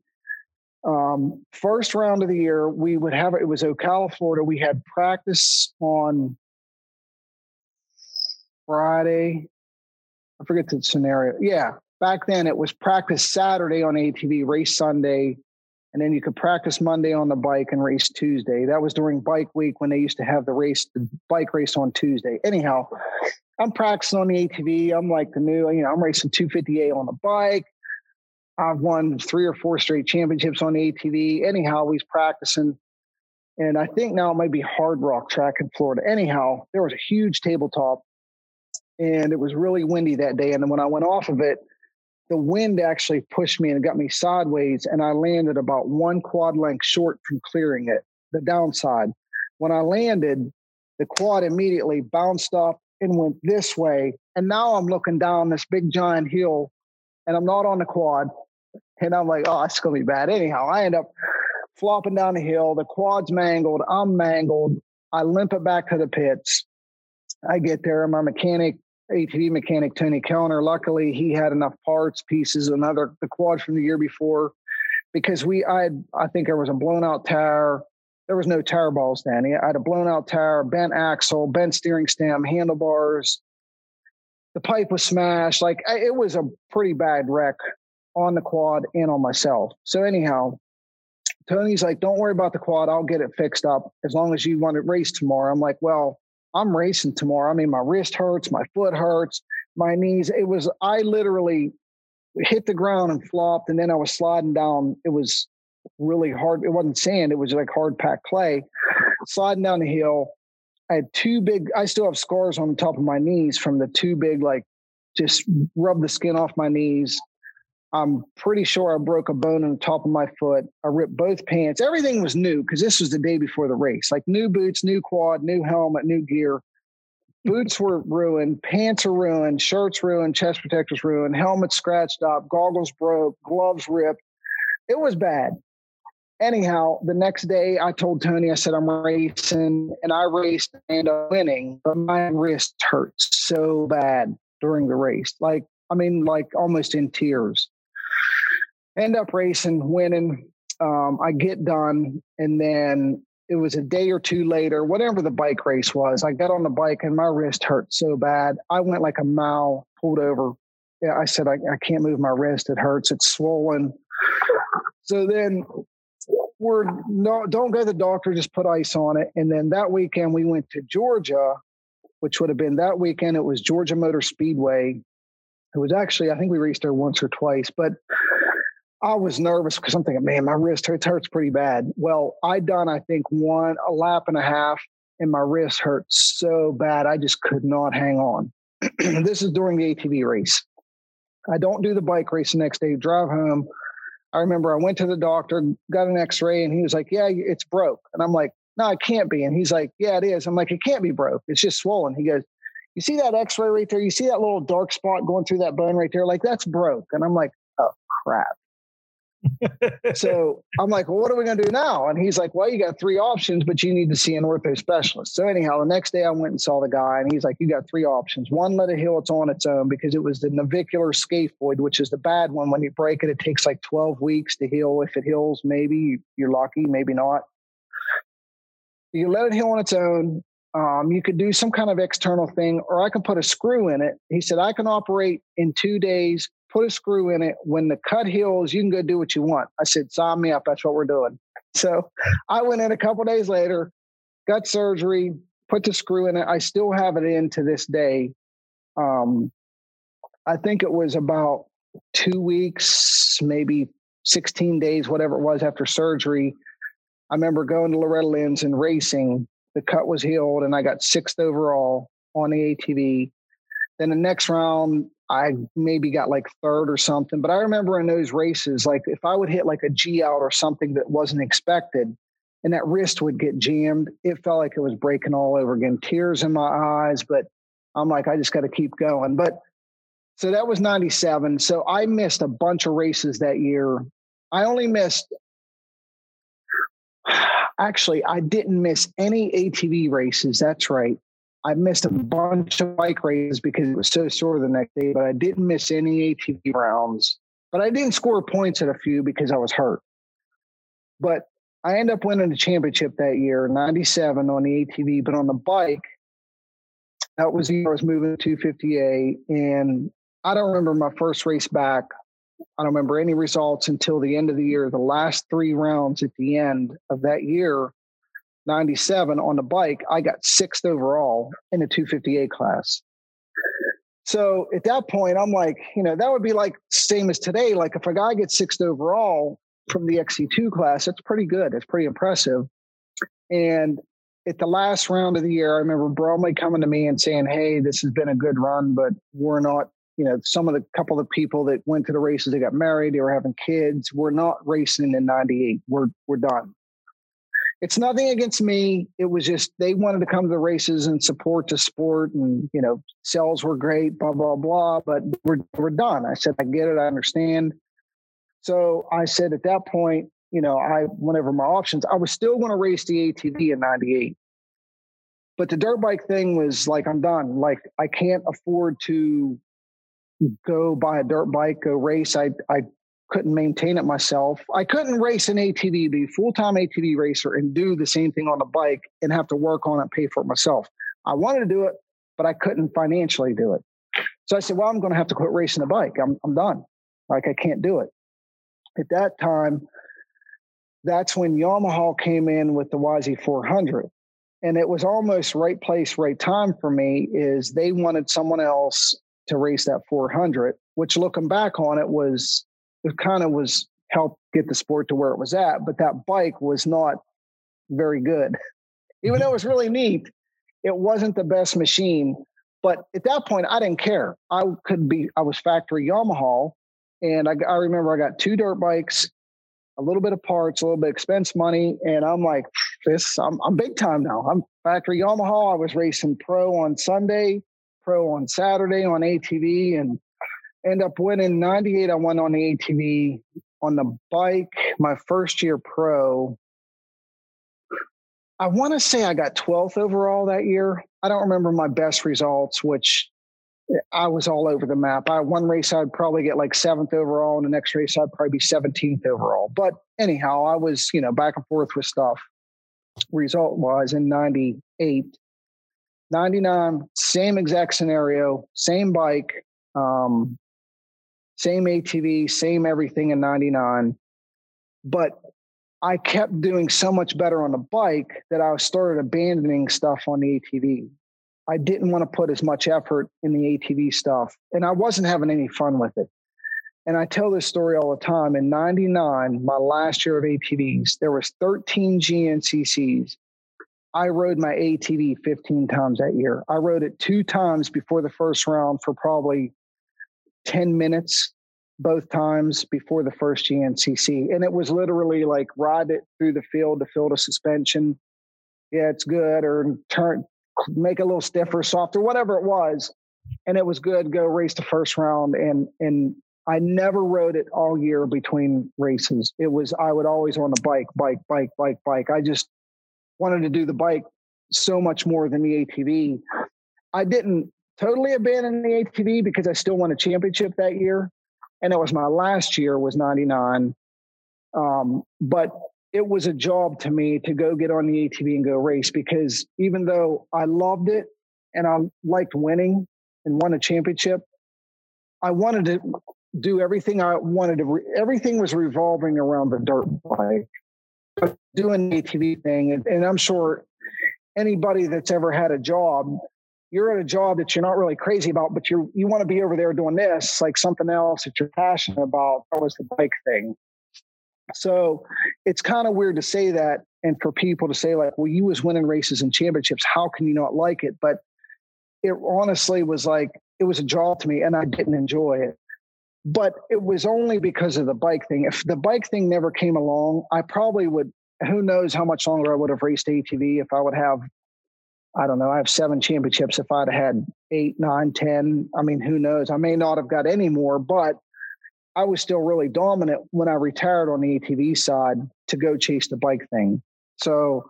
Um, first round of the year, we would have it was Ocala, Florida. We had practice on Friday. I forget the scenario. Yeah, back then it was practice Saturday on ATV, race Sunday, and then you could practice Monday on the bike and race Tuesday. That was during bike week when they used to have the race, the bike race on Tuesday. Anyhow, I'm practicing on the ATV. I'm like the new, you know, I'm racing 250A on the bike. I've won three or four straight championships on ATV. Anyhow, he's practicing. And I think now it might be Hard Rock track in Florida. Anyhow, there was a huge tabletop and it was really windy that day. And then when I went off of it, the wind actually pushed me and got me sideways. And I landed about one quad length short from clearing it, the downside. When I landed, the quad immediately bounced up and went this way. And now I'm looking down this big giant hill and I'm not on the quad. And I'm like, oh, it's going to be bad. Anyhow, I end up flopping down the hill. The quad's mangled. I'm mangled. I limp it back to the pits. I get there. and My mechanic, ATV mechanic, Tony Kellner, luckily he had enough parts, pieces, another, the quad from the year before, because we, I, had, I think there was a blown out tire. There was no tire balls, Danny. I had a blown out tire, bent axle, bent steering stem, handlebars. The pipe was smashed. Like it was a pretty bad wreck on the quad and on myself. So anyhow, Tony's like, don't worry about the quad. I'll get it fixed up as long as you want to race tomorrow. I'm like, well, I'm racing tomorrow. I mean, my wrist hurts, my foot hurts, my knees. It was, I literally hit the ground and flopped, and then I was sliding down. It was really hard. It wasn't sand, it was like hard packed clay. Sliding down the hill. I had two big, I still have scars on the top of my knees from the two big, like, just rub the skin off my knees I'm pretty sure I broke a bone on the top of my foot. I ripped both pants. Everything was new because this was the day before the race. Like new boots, new quad, new helmet, new gear. Boots were ruined, pants are ruined, shirts ruined, chest protectors ruined, helmet scratched up, goggles broke, gloves ripped. It was bad. Anyhow, the next day I told Tony, I said, I'm racing, and I raced and I'm winning, but my wrist hurts so bad during the race. Like, I mean, like almost in tears end up racing, winning. Um, I get done, and then it was a day or two later, whatever the bike race was. I got on the bike and my wrist hurt so bad. I went like a mile, pulled over. I said, I, I can't move my wrist. It hurts. It's swollen. So then we're no, don't go to the doctor, just put ice on it. And then that weekend we went to Georgia, which would have been that weekend. It was Georgia Motor Speedway. It was actually, I think we raced there once or twice, but I was nervous because I'm thinking, man, my wrist hurts, hurts pretty bad. Well, I done, I think, one a lap and a half, and my wrist hurt so bad I just could not hang on. [CLEARS THROAT] this is during the ATV race. I don't do the bike race the next day, drive home. I remember I went to the doctor, got an x-ray and he was like, yeah, it's broke. And I'm like, no, it can't be. And he's like, yeah, it is. I'm like, it can't be broke. It's just swollen. He goes, you see that x-ray right there? You see that little dark spot going through that bone right there? Like that's broke. And I'm like, oh crap so I'm like, well, what are we going to do now? And he's like, well, you got three options, but you need to see an ortho specialist. So anyhow, the next day I went and saw the guy, and he's like, you got three options. One, let it heal its on its own because it was the navicular scaphoid, which is the bad one. When you break it, it takes like 12 weeks to heal. If it heals, maybe you're lucky, maybe not. You let it heal on its own. Um, you could do some kind of external thing, or I can put a screw in it. He said, I can operate in two days put a screw in it. When the cut heals, you can go do what you want. I said, sign me up. That's what we're doing. [LAUGHS] So I went in a couple days later, got surgery, put the screw in it. I still have it in to this day. Um, I think it was about two weeks, maybe 16 days, whatever it was after surgery. I remember going to Loretta Lynn's and racing. The cut was healed, and I got sixth overall on the ATV. Then the next round, I maybe got like third or something. But I remember in those races, like if I would hit like a G out or something that wasn't expected, and that wrist would get jammed, it felt like it was breaking all over again. Tears in my eyes, but I'm like, I just got to keep going. But so that was 97. So I missed a bunch of races that year. I only missed, [SIGHS] actually, I didn't miss any ATV races. That's right. I missed a bunch of bike races because it was so sore the next day, but I didn't miss any ATV rounds. But I didn't score points at a few because I was hurt. But I end up winning the championship that year, 97 on the ATV. But on the bike, that was the year I was moving to 250A. And I don't remember my first race back. I don't remember any results until the end of the year. The last three rounds at the end of that year, 97 on the bike, I got sixth overall in the 250A class. So at that point, I'm like, you know, that would be like same as today. Like if a guy gets sixth overall from the XC2 class, that's pretty good. It's pretty impressive. And at the last round of the year, I remember Bromley coming to me and saying, Hey, this has been a good run, but we're not, you know, some of the couple of people that went to the races, they got married, they were having kids. We're not racing in 98. We're, we're done it's nothing against me. It was just they wanted to come to the races and support the sport, and you know, sales were great, blah blah blah. But we're we're done. I said, I get it, I understand. So I said at that point, you know, I whenever my options, I was still going to race the ATV in '98, but the dirt bike thing was like, I'm done. Like I can't afford to go buy a dirt bike, go race. I I couldn't maintain it myself. I couldn't race an ATV, be full time ATV racer, and do the same thing on the bike and have to work on it, pay for it myself. I wanted to do it, but I couldn't financially do it. So I said, well, I'm going to have to quit racing the bike. I'm, I'm done. Like, I can't do it. At that time, that's when Yamaha came in with the YZ400. And it was almost right place, right time for me is they wanted someone else to race that 400, which looking back on it was it kind of was helped get the sport to where it was at, but that bike was not very good. [LAUGHS] Even though it was really neat, it wasn't the best machine. But at that point, I didn't care. I could be, I was factory Yamaha. And I, I remember I got two dirt bikes, a little bit of parts, a little bit of expense money. And I'm like, this, I'm, I'm big time now. I'm factory Yamaha. I was racing pro on Sunday, pro on Saturday on ATV. And end up winning 98 i won on the atv on the bike my first year pro. I want to say i got 12th overall that year. I don't remember my best results which eh, i was all over the map. I one race i'd probably get like seventh overall and the next race i'd probably be 17th overall. But anyhow i was you know back and forth with stuff result wise in 98 99 same exact scenario same bike um, same ATV, same everything in 99. But I kept doing so much better on the bike that I started abandoning stuff on the ATV. I didn't want to put as much effort in the ATV stuff, and I wasn't having any fun with it. And I tell this story all the time. In 99, my last year of ATVs, there was 13 GNCCs. I rode my ATV 15 times that year. I rode it two times before the first round for probably 10 minutes both times before the first GNCC. And it was literally like ride it through the field to fill the suspension. Yeah, it's good, or turn, make it a little stiffer, softer, whatever it was. And it was good. Go race the first round. And, and I never rode it all year between races. It was, I would always on the bike, bike, bike, bike, bike. I just wanted to do the bike so much more than the ATV. I didn't totally abandoned the ATV because I still won a championship that year. And it was my last year was 99 um, but it was a job to me to go get on the atv and go race because even though i loved it and i liked winning and won a championship i wanted to do everything i wanted to re- everything was revolving around the dirt bike. Doing the atv thing and, and i'm sure anybody that's ever had a job you're at a job that you're not really crazy about, but you you want to be over there doing this, like something else that you're passionate about. That was the bike thing. So it's kind of weird to say that, and for people to say like, "Well, you was winning races and championships. How can you not like it?" But it honestly was like it was a job to me, and I didn't enjoy it. But it was only because of the bike thing. If the bike thing never came along, I probably would. Who knows how much longer I would have raced ATV if I would have I don't know. I have seven championships. If I'd had eight, nine, ten, I mean, who knows? I may not have got any more, but I was still really dominant when I retired on the ATV side to go chase the bike thing. So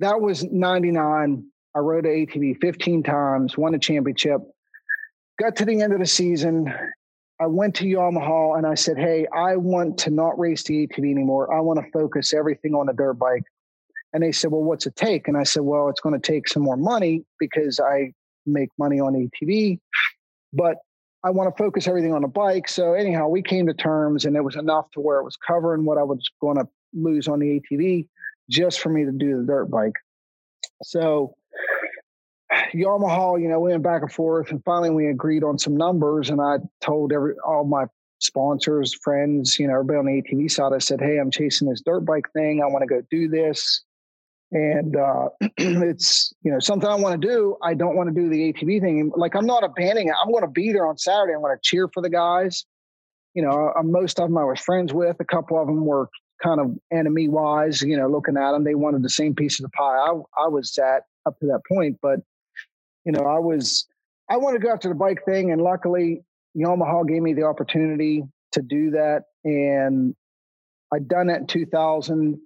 that was 99. I rode an ATV 15 times, won a championship. Got to the end of the season. I went to Yamaha and I said, Hey, I want to not race the ATV anymore. I want to focus everything on a dirt bike. And they said, Well, what's it take? And I said, Well, it's going to take some more money because I make money on ATV, but I want to focus everything on a bike. So, anyhow, we came to terms and it was enough to where it was covering what I was going to lose on the ATV just for me to do the dirt bike. So, Yamaha, you know, we went back and forth, and finally we agreed on some numbers. And I told every all my sponsors, friends, you know, everybody on the ATV side, I said, "Hey, I'm chasing this dirt bike thing. I want to go do this and uh, [CLEARS THROAT] it's you know something I want to do. I don't want to do the ATV thing. Like I'm not abandoning it. I'm going to be there on Saturday. I'm going to cheer for the guys. You know, uh, most of them I was friends with. A couple of them were kind of enemy wise. You know, looking at them, they wanted the same piece of the pie I, I was at up to that point. But you know, I was I wanted to go after the bike thing, and luckily Yamaha gave me the opportunity to do that, and I'd done it in 2000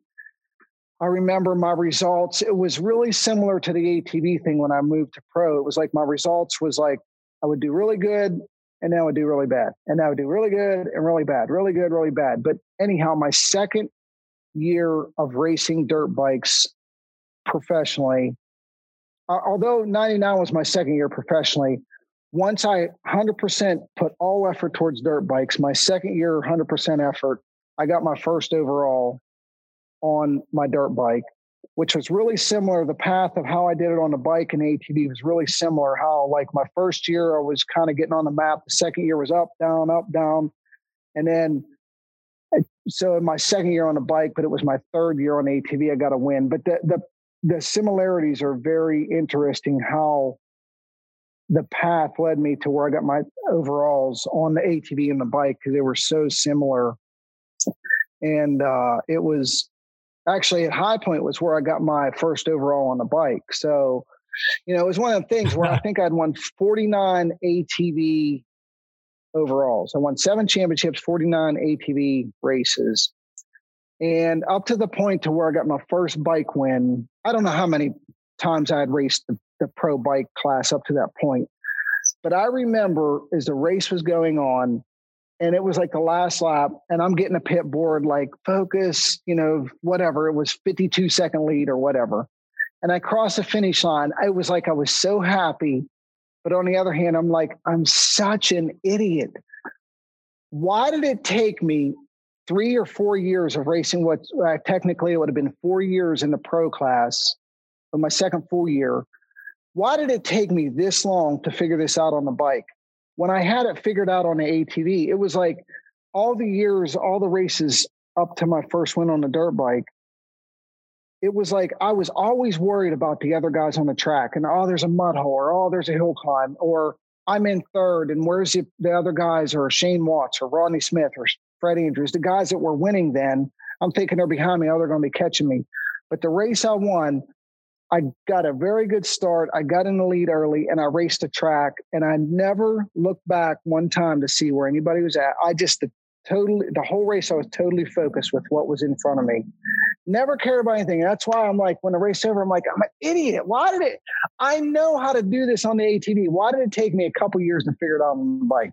I remember my results. It was really similar to the ATV thing when I moved to pro. It was like my results was like I would do really good and then I would do really bad. And I would do really good and really bad, really good, really bad. But anyhow, my second year of racing dirt bikes professionally, uh, although 99 was my second year professionally, once I 100% put all effort towards dirt bikes, my second year 100% effort, I got my first overall on my dirt bike, which was really similar. The path of how I did it on the bike and ATV was really similar. How, like, my first year, I was kind of getting on the map. The second year was up, down, up, down. And then, so in my second year on the bike, but it was my third year on ATV, I got a win. But the, the, the similarities are very interesting how the path led me to where I got my overalls on the ATV and the bike because they were so similar. And uh, it was actually at High Point was where I got my first overall on the bike. So, you know, it was one of the things where I [LAUGHS] think I'd won 49 ATV overalls. I won seven championships, 49 ATV races. And up to the point to where I got my first bike win. I don't know how many times I had raced the, the pro bike class up to that point. But I remember as the race was going on, and it was like the last lap and i'm getting a pit board like focus you know whatever it was 52 second lead or whatever and i crossed the finish line i was like i was so happy but on the other hand i'm like i'm such an idiot. Why did it take me three or four years of racing what uh, technically it would have been four years in the pro class for my second full year? Why did it take me this long to figure this out on the bike when I had it figured out on the ATV, it was like all the years, all the races up to my first win on the dirt bike. It was like I was always worried about the other guys on the track and oh, there's a mud hole or oh, there's a hill climb or I'm in third, and where's the, the other guys, or Shane Watts, or Rodney Smith, or Fred Andrews, the guys that were winning then? I'm thinking they're behind me. Oh, they're going to be catching me. But the race I won, I got a very good start. I got in the lead early and I raced the track and I never looked back one time to see where anybody was at. I just the totally the whole race I was totally focused with what was in front of me. Never cared about anything. That's why I'm like when the race over, I'm like, I'm an idiot. Why did it I know how to do this on the ATV. Why did it take me a couple years to figure it out on the bike?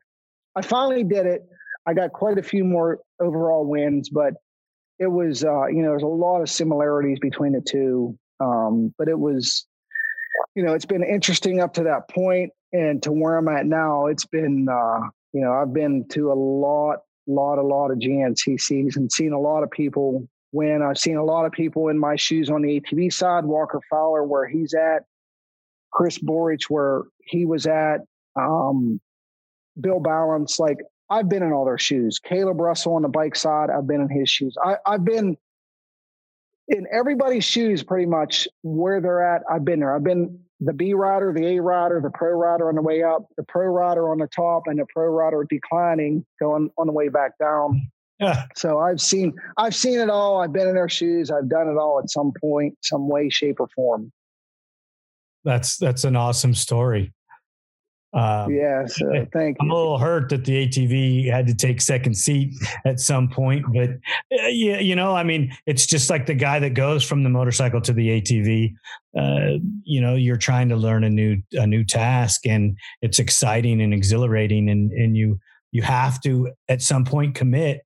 I finally did it. I got quite a few more overall wins, but it was uh, you know, there's a lot of similarities between the two. Um, but it was, you know, it's been interesting up to that point and to where I'm at now. It's been, uh, you know, I've been to a lot, lot, a lot of GNCCs and seen a lot of people when I've seen a lot of people in my shoes on the ATV side, Walker Fowler, where he's at, Chris Borich, where he was at, um, Bill Ballance. Like I've been in all their shoes. Caleb Russell on the bike side, I've been in his shoes. I, I've been in everybody's shoes pretty much where they're at. I've been there. I've been the B rider, the A rider, the pro rider on the way up, the pro rider on the top, and the pro rider declining going on the way back down. Yeah. So I've seen I've seen it all. I've been in their shoes. I've done it all at some point, some way, shape, or form. That's that's an awesome story. Um, yes, uh, thank I'm you. a little hurt that the ATV had to take second seat at some point, but uh, yeah, you know, I mean, it's just like the guy that goes from the motorcycle to the ATV. Uh, you know, you're trying to learn a new a new task, and it's exciting and exhilarating, and and you you have to at some point commit,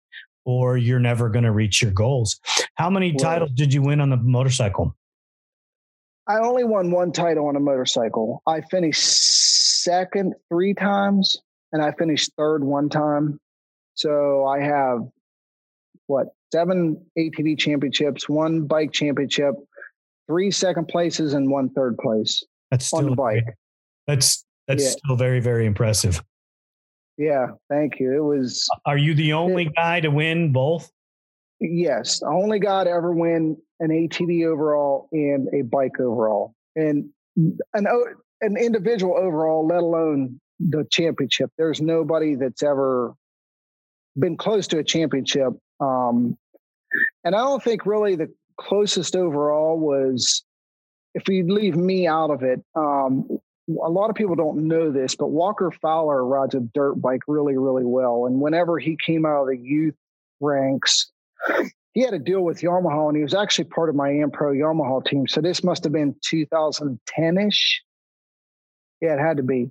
or you're never going to reach your goals. How many well, titles did you win on the motorcycle? I only won one title on a motorcycle. I finished second three times and I finished third one time. So I have what seven ATV championships, one bike championship, three second places, and one third place. That's still, on the bike. That's that's yeah. still very very impressive. Yeah, thank you. It was. Are you the only it, guy to win both? Yes, only guy to ever win an ATV overall and a bike overall, and an oh, an individual overall, let alone the championship. There's nobody that's ever been close to a championship. Um, and I don't think really the closest overall was, if we leave me out of it, um, a lot of people don't know this, but Walker Fowler rides a dirt bike really, really well. And whenever he came out of the youth ranks, he had a deal with Yamaha and he was actually part of my Ampro Yamaha team. So this must have been 2010 ish. Yeah, it had to be.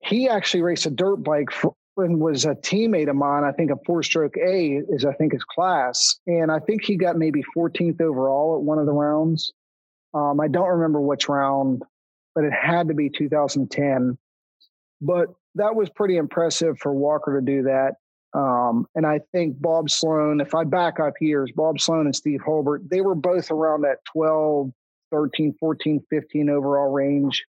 He actually raced a dirt bike for, and was a teammate of mine. I think a four stroke A is, I think, his class. And I think he got maybe 14th overall at one of the rounds. Um, I don't remember which round, but it had to be 2010. But that was pretty impressive for Walker to do that. Um, and I think Bob Sloan, if I back up years, Bob Sloan and Steve Holbert, they were both around that 12, 13, 14, 15 overall range.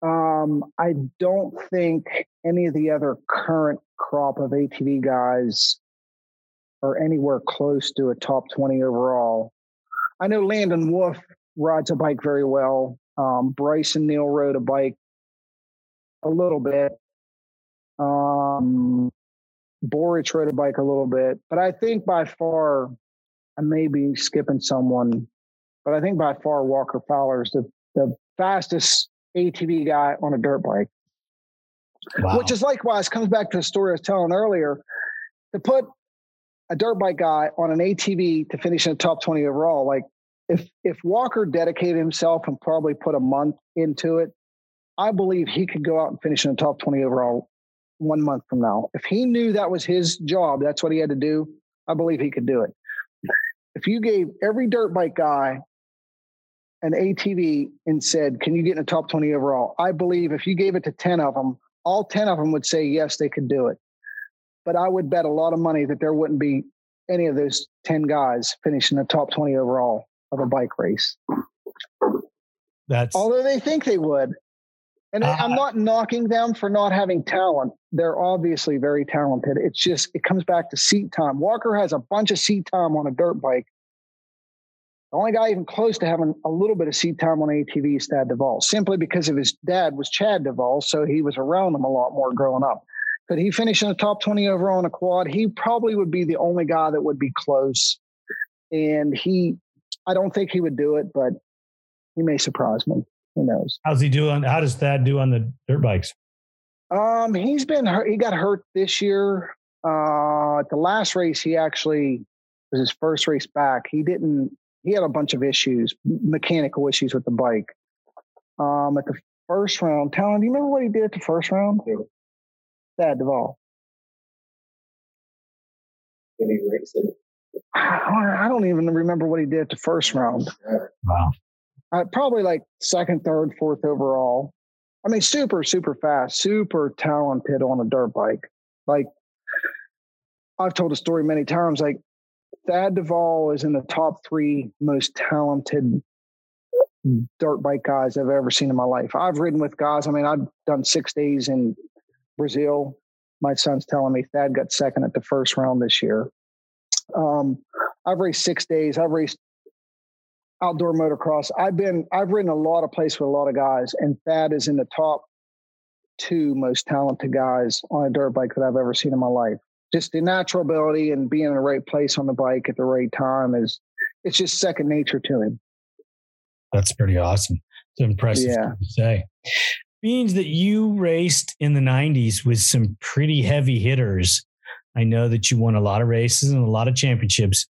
Um, I don't think any of the other current crop of ATV guys are anywhere close to a top 20 overall. I know Landon Wolf rides a bike very well. Um, Brycen Neal rode a bike a little bit. Um, Borich rode a bike a little bit, but I think by far, I may be skipping someone, but I think by far Walker Fowler is the, the fastest ATV guy on a dirt bike. Wow. Which is likewise comes back to the story I was telling earlier. To put a dirt bike guy on an ATV to finish in the top 20 overall, like if if Walker dedicated himself and probably put a month into it, I believe he could go out and finish in the top 20 overall one month from now. If he knew that was his job, that's what he had to do, I believe he could do it. If you gave every dirt bike guy an ATV and said, Can you get in the top 20 overall? I believe if you gave it to 10 of them, all 10 of them would say, Yes, they could do it. But I would bet a lot of money that there wouldn't be any of those 10 guys finishing the top 20 overall of a bike race. That's although they think they would. And uh, I'm not knocking them for not having talent. They're obviously very talented. It's just, it comes back to seat time. Walker has a bunch of seat time on a dirt bike The only guy even close to having a little bit of seat time on ATV is Thad Duvall, simply because of his dad was Chad Duvall, so he was around him a lot more growing up. Could he finish in the top 20 overall on a quad? He probably would be the only guy that would be close. And he, I don't think he would do it, but he may surprise me. Who knows? How's he doing? How does Thad do on the dirt bikes? Um, he's been hurt. He got hurt this year. Uh, at the last race, he actually was his first race back. He didn't. He had a bunch of issues, mechanical issues with the bike. Um, at the first round, Talon, do you remember what he did at the first round? Thad Duvall. Did he race it? I don't even remember what he did at the first round. Wow. Uh, probably like second, third, fourth overall. I mean, super, super fast, super talented on a dirt bike. Like I've told a story many times. Like Thad Duvall is in the top three most talented dirt bike guys I've ever seen in my life. I've ridden with guys. I mean, I've done six days in Brazil. My son's telling me Thad got second at the first round this year. Um, I've raced six days. I've raced outdoor motocross. I've been I've ridden a lot of places with a lot of guys, and Thad is in the top two most talented guys on a dirt bike that I've ever seen in my life. Just the natural ability and being in the right place on the bike at the right time is it's just second nature to him. That's pretty awesome. It's impressive Yeah. to say. Means that you raced in the 90s with some pretty heavy hitters. I know that you won a lot of races and a lot of championships,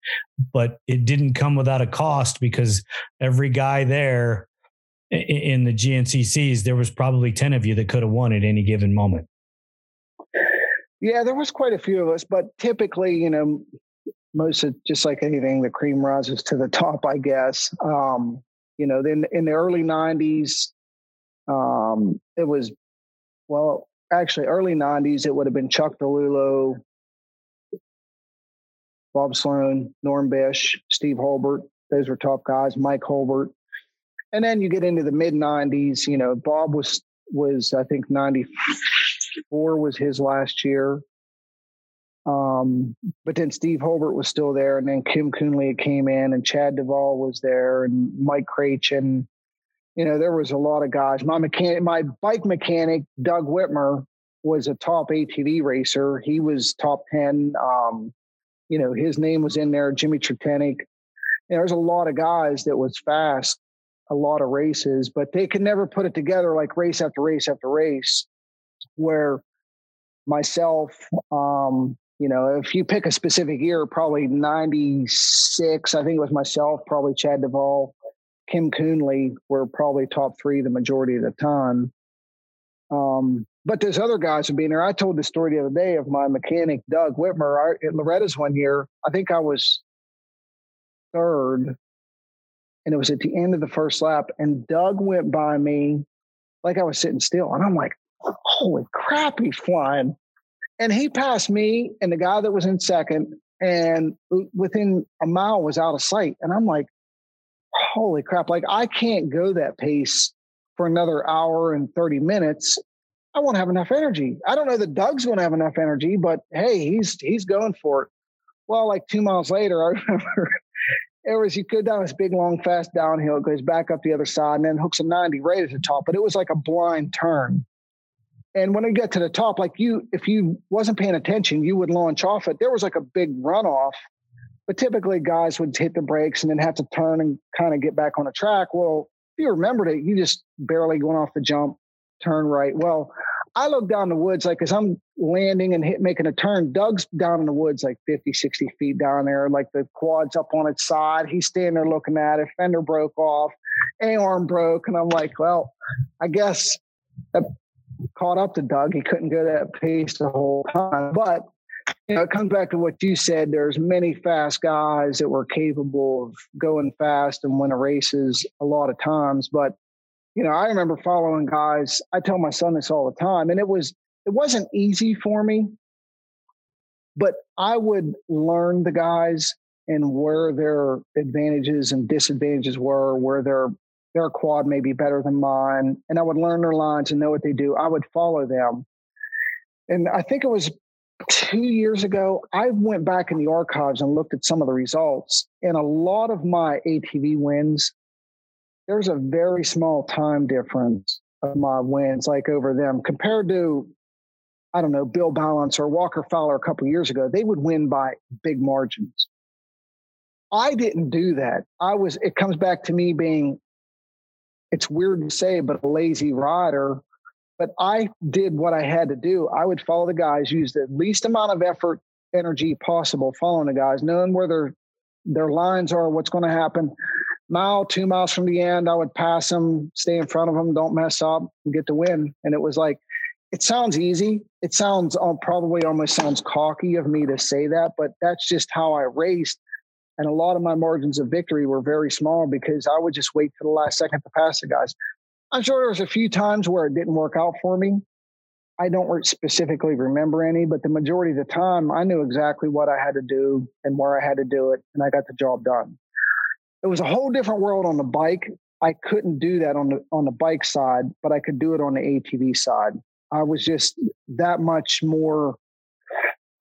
but it didn't come without a cost because every guy there in the GNCCs, there was probably 10 of you that could have won at any given moment. Yeah, there was quite a few of us, but typically, you know, most of just like anything, the cream rises to the top, I guess. Um, you know, then in the early '90s, um, it was well, actually, early '90s, it would have been Chuck DeLulo, Bob Sloan, Norm Bish, Steve Holbert. Those were top guys. Mike Holbert, and then you get into the mid '90s. You know, Bob was was I think '94 was his last year. Um, but then Steve Holbert was still there, and then Kim Coonley came in, and Chad Duvall was there, and Mike Crachen. You know, there was a lot of guys. My mechanic, my bike mechanic, Doug Whitmer, was a top ATV racer. He was top ten. Um, you know, his name was in there. Jimmy Tritenik. You there's a lot of guys that was fast, a lot of races, but they could never put it together like race after race after race. Where myself, um, you know, if you pick a specific year, probably 96, I think it was myself, probably Chad Duvall, Kim Coonley were probably top three the majority of the time. Um, but there's other guys who being there. I told the story the other day of my mechanic, Doug Whitmer, I, at Loretta's one year. I think I was third, and it was at the end of the first lap, and Doug went by me like I was sitting still. And I'm like, holy crap, he's flying. And he passed me and the guy that was in second, and within a mile was out of sight. And I'm like, holy crap, like I can't go that pace for another hour and 30 minutes. I won't have enough energy. I don't know that Doug's to have enough energy, but hey, he's he's going for it. Well, like two miles later, [LAUGHS] I remember it was you go down this big, long, fast downhill. It goes back up the other side and then hooks a 90 right at the top. But it was like a blind turn. And when I get to the top, like you, if you wasn't paying attention, you would launch off it. There was like a big runoff. But typically, guys would hit the brakes and then have to turn and kind of get back on the track. Well, if you remembered it, you just barely going off the jump, turn right. Well, I look down the woods like as I'm landing and hit, making a turn, Doug's down in the woods like 50, 60 feet down there, like the quad's up on its side. He's standing there looking at it. Fender broke off, A arm broke. And I'm like, well, I guess that caught up to Doug. He couldn't go that pace the whole time. But you know, it comes back to what you said. There's many fast guys that were capable of going fast and winning races a lot of times. But you know, I remember following guys. I tell my son this all the time, and it was it wasn't easy for me, but I would learn the guys and where their advantages and disadvantages were, where their their quad may be better than mine, and I would learn their lines and know what they do. I would follow them, and I think it was two years ago, I went back in the archives and looked at some of the results, and a lot of my ATV wins, there's a very small time difference of my wins, like over them compared to, I don't know, Bill Ballance or Walker Fowler a couple years ago. They would win by big margins. I didn't do that. I was. It comes back to me being. It's weird to say, but a lazy rider but I did what I had to do. I would follow the guys, use the least amount of effort, energy possible, following the guys, knowing where their their lines are, what's going to happen. Mile, two miles from the end, I would pass them, stay in front of them, don't mess up, and get the win. And it was like, it sounds easy. It sounds uh, probably almost sounds cocky of me to say that, but that's just how I raced. And a lot of my margins of victory were very small because I would just wait for the last second to pass the guys. I'm sure there was a few times where it didn't work out for me. I don't specifically remember any, but the majority of the time, I knew exactly what I had to do and where I had to do it, and I got the job done. It was a whole different world on the bike. I couldn't do that on the on the bike side, but I could do it on the ATV side. I was just that much more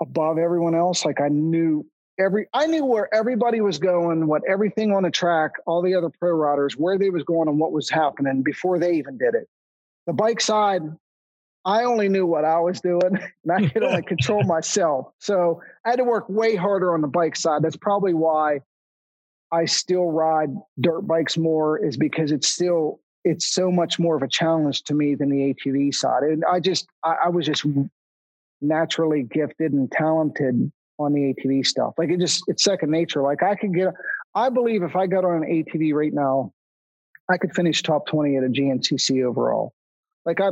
above everyone else. Like I knew every I knew where everybody was going, what everything on the track, all the other pro riders, where they was going and what was happening before they even did it. The bike side, I only knew what I was doing [LAUGHS] and I could only control [LAUGHS] myself. So I had to work way harder on the bike side. That's probably why I still ride dirt bikes more is because it's still it's so much more of a challenge to me than the ATV side. And I just I, I was just naturally gifted and talented on the ATV stuff. Like it just it's second nature. Like I could get I believe if I got on an ATV right now, I could finish top 20 at a GNCC overall. Like I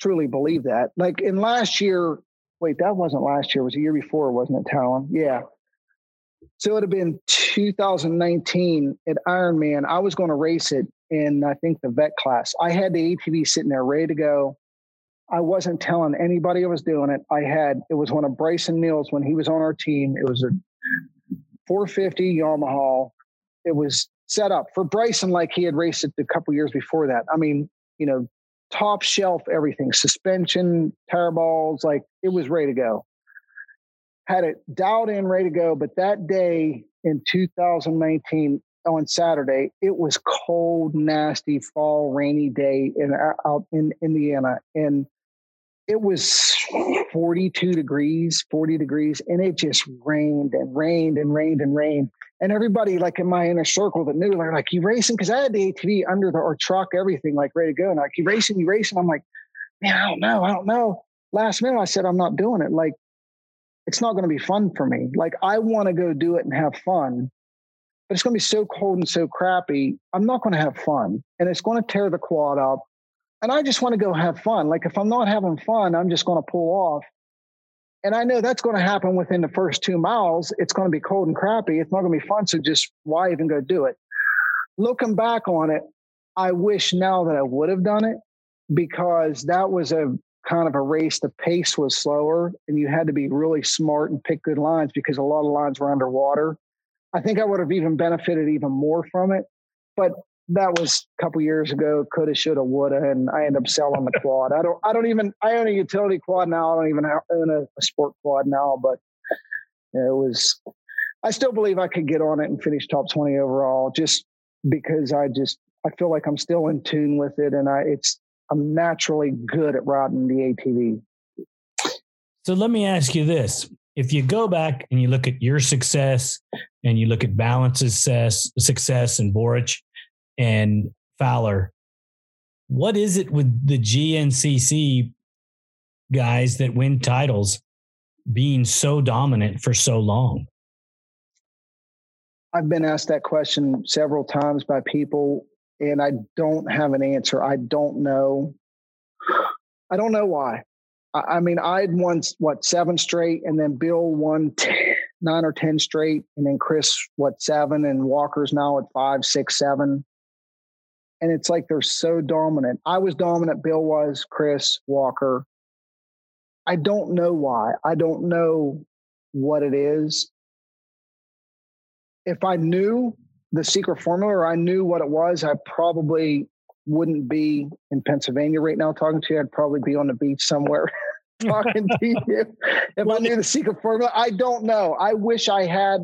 truly believe that. Like in last year, wait, that wasn't last year, it was a year before, wasn't it, Talon? Yeah. So it would have been 2019 at Ironman. I was going to race it in, I think, the vet class. I had the ATV sitting there ready to go. I wasn't telling anybody I was doing it. I had it was one of Bryson Mills when he was on our team. It was a 450 Yamaha. It was set up for Bryson like he had raced it a couple years before that. I mean, you know, top shelf everything, suspension, tire balls, like it was ready to go. Had it dialed in, ready to go. But that day in 2019, on Saturday, it was cold, nasty fall, rainy day in out in Indiana, and it was 42 degrees, 40 degrees, and it just rained and rained and rained and rained. And everybody, like in my inner circle that knew, they're like, you racing? Because I had the ATV under the or truck, everything like ready to go. And like, you racing, you racing. I'm like, man, I don't know. I don't know. Last minute, I said, I'm not doing it. Like, it's not going to be fun for me. Like, I want to go do it and have fun, but it's going to be so cold and so crappy. I'm not going to have fun. And it's going to tear the quad up and I just want to go have fun. Like if I'm not having fun, I'm just going to pull off. And I know that's going to happen within the first two miles. It's going to be cold and crappy. It's not going to be fun. So just why even go do it? Looking back on it, I wish now that I would have done it because that was a kind of a race. The pace was slower and you had to be really smart and pick good lines because a lot of lines were underwater. I think I would have even benefited even more from it. But that was a couple years ago. Coulda, shoulda, woulda, and I ended up selling the quad. I don't. I don't even. I own a utility quad now. I don't even own a, a sport quad now. But it was. I still believe I could get on it and finish top twenty overall, just because I just I feel like I'm still in tune with it, and I it's I'm naturally good at riding the ATV. So let me ask you this: If you go back and you look at your success, and you look at Ballance's success, success and Borich, and Fowler. What is it with the GNCC guys that win titles being so dominant for so long? I've been asked that question several times by people, and I don't have an answer. I don't know. I don't know why. I, I mean, I'd won what seven straight, and then Bill won nine or ten straight, and then Chris what seven, and Walker's now at five, six, seven and it's like they're so dominant. I was dominant, Bill was, Chris, Walker. I don't know why. I don't know what it is. If I knew the secret formula or I knew what it was, I probably wouldn't be in Pennsylvania right now talking to you. I'd probably be on the beach somewhere [LAUGHS] talking to [LAUGHS] you. If I knew the secret formula, I don't know. I wish I had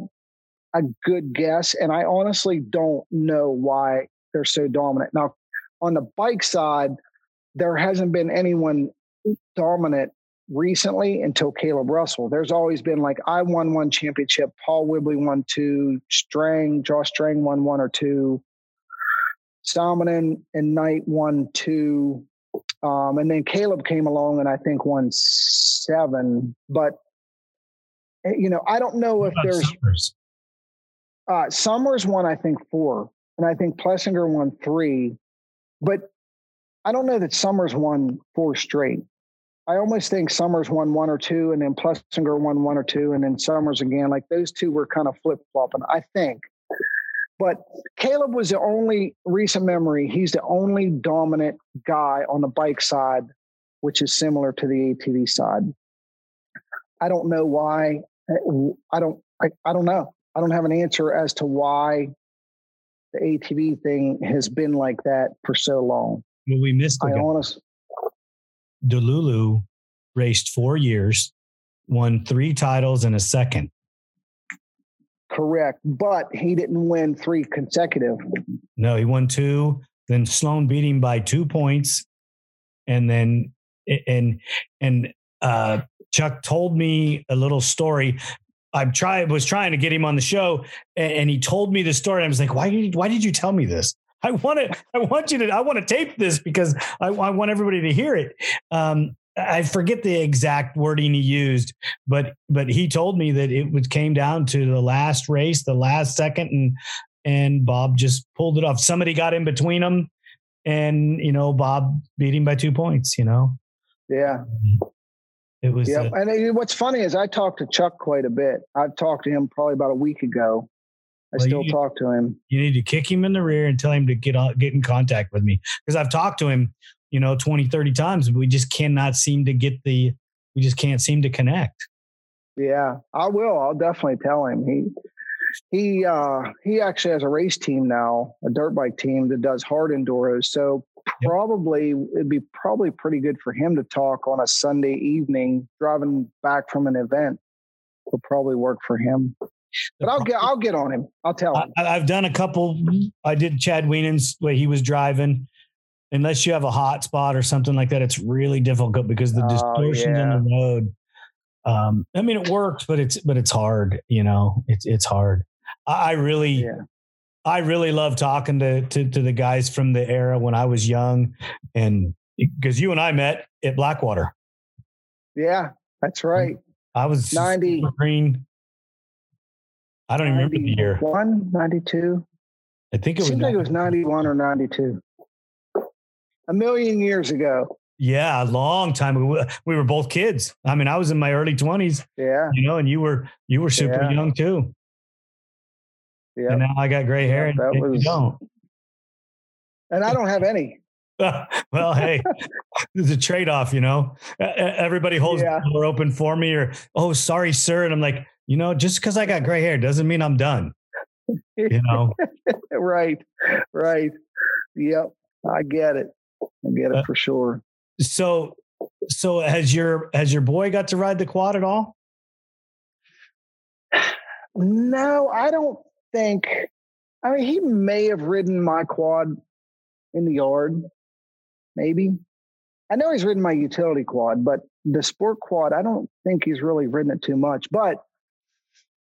a good guess, and I honestly don't know why they're so dominant. Now, on the bike side, there hasn't been anyone dominant recently until Kailub Russell. There's always been like I won one championship, Paul Whibley won two, Strang, Josh Strang won one or two, Salminen Knight won two, um, and then Caleb came along and I think won seven. But eh, you know, I don't know if there's Summers? Uh, Summers won I think four, and I think Plessinger won three, but I don't know that Summers won four straight. I almost think Summers won one or two, and then Plessinger won one or two, and then Summers again. Like those two were kind of flip flopping. I think. But Kailub was the only recent memory. He's the only dominant guy on the bike side, which is similar to the ATV side. I don't know why. Uh, I don't. I, I don't know. I don't have an answer as to why the ATV thing has been like that for so long. Well, we missed. I honestly, Delulu raced four years, won three titles in a second. Correct, but he didn't win three consecutive. No, he won two. Then Sloan beat him by two points, and then and and uh, Chuck told me a little story. I tried was trying to get him on the show, and, and he told me the story. I was like, "Why did why did you tell me this?" I want to, I want you to, I want to tape this because I, I want everybody to hear it. Um, I forget the exact wording he used, but but he told me that it was came down to the last race, the last second, and and Bob just pulled it off. Somebody got in between them, and you know Bob beat him by two points. You know, yeah, it was. Yeah, uh, and what's funny is I talked to Chuck quite a bit. I've talked to him probably about a week ago, I well, still you, talk to him. You need to kick him in the rear and tell him to get on, get in contact with me because I've talked to him, you know, 20, 30 times. But we just cannot seem to get the, we just can't seem to connect. Yeah, I will. I'll definitely tell him. He, he, uh, he actually has a race team now, a dirt bike team that does hard enduros. So probably it'd be probably pretty good for him to talk on a Sunday evening driving back from an event. Will probably work for him. But I'll get I'll get on him. I'll tell him. I, have done a couple. I did Chad Wienan's where he was driving. Unless you have a hot spot or something like that, it's really difficult because the oh, distortions yeah. on the road. Um, I mean, it works, but it's but it's hard. You know, it's it's hard. I, I really, yeah. I really love talking to, to to the guys from the era when I was young, and because you and I met at Blackwater. Yeah, that's right. I was 90 green I don't even remember the year. 91, 92. I think it, it was. like it was 91 or 92. A million years ago. Yeah, a long time ago. We were both kids. I mean, I was in my early 20s. Yeah. You know, and you were you were super yeah. young too. Yeah. And now I got gray hair and, and was, don't. And I don't have any. [LAUGHS] well, hey, there's a trade off, you know. Everybody holds yeah. the door open for me, or oh, sorry, sir, and I'm like, you know, just because I got gray hair doesn't mean I'm done. You know, [LAUGHS] right, right. Yep, I get it. I get it uh, for sure. So, so has your has your boy got to ride the quad at all? [SIGHS] No, I don't think. I mean, he may have ridden my quad in the yard, maybe. I know he's ridden my utility quad, but the sport quad, I don't think he's really ridden it too much. But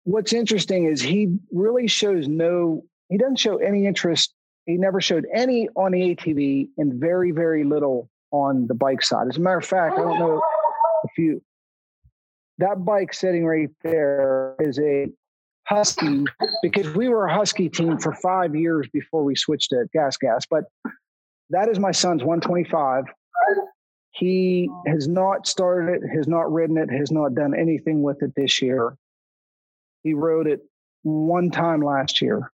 what's interesting is he really shows no, he doesn't show any interest. He never showed any on the ATV and very, very little on the bike side. As a matter of fact, I don't know if you, that bike sitting right there is a Husky because we were a Husky team for five years before we switched to Gas Gas. But that is my son's 125. He has not started it, has not ridden it, has not done anything with it this year. He rode it one time last year.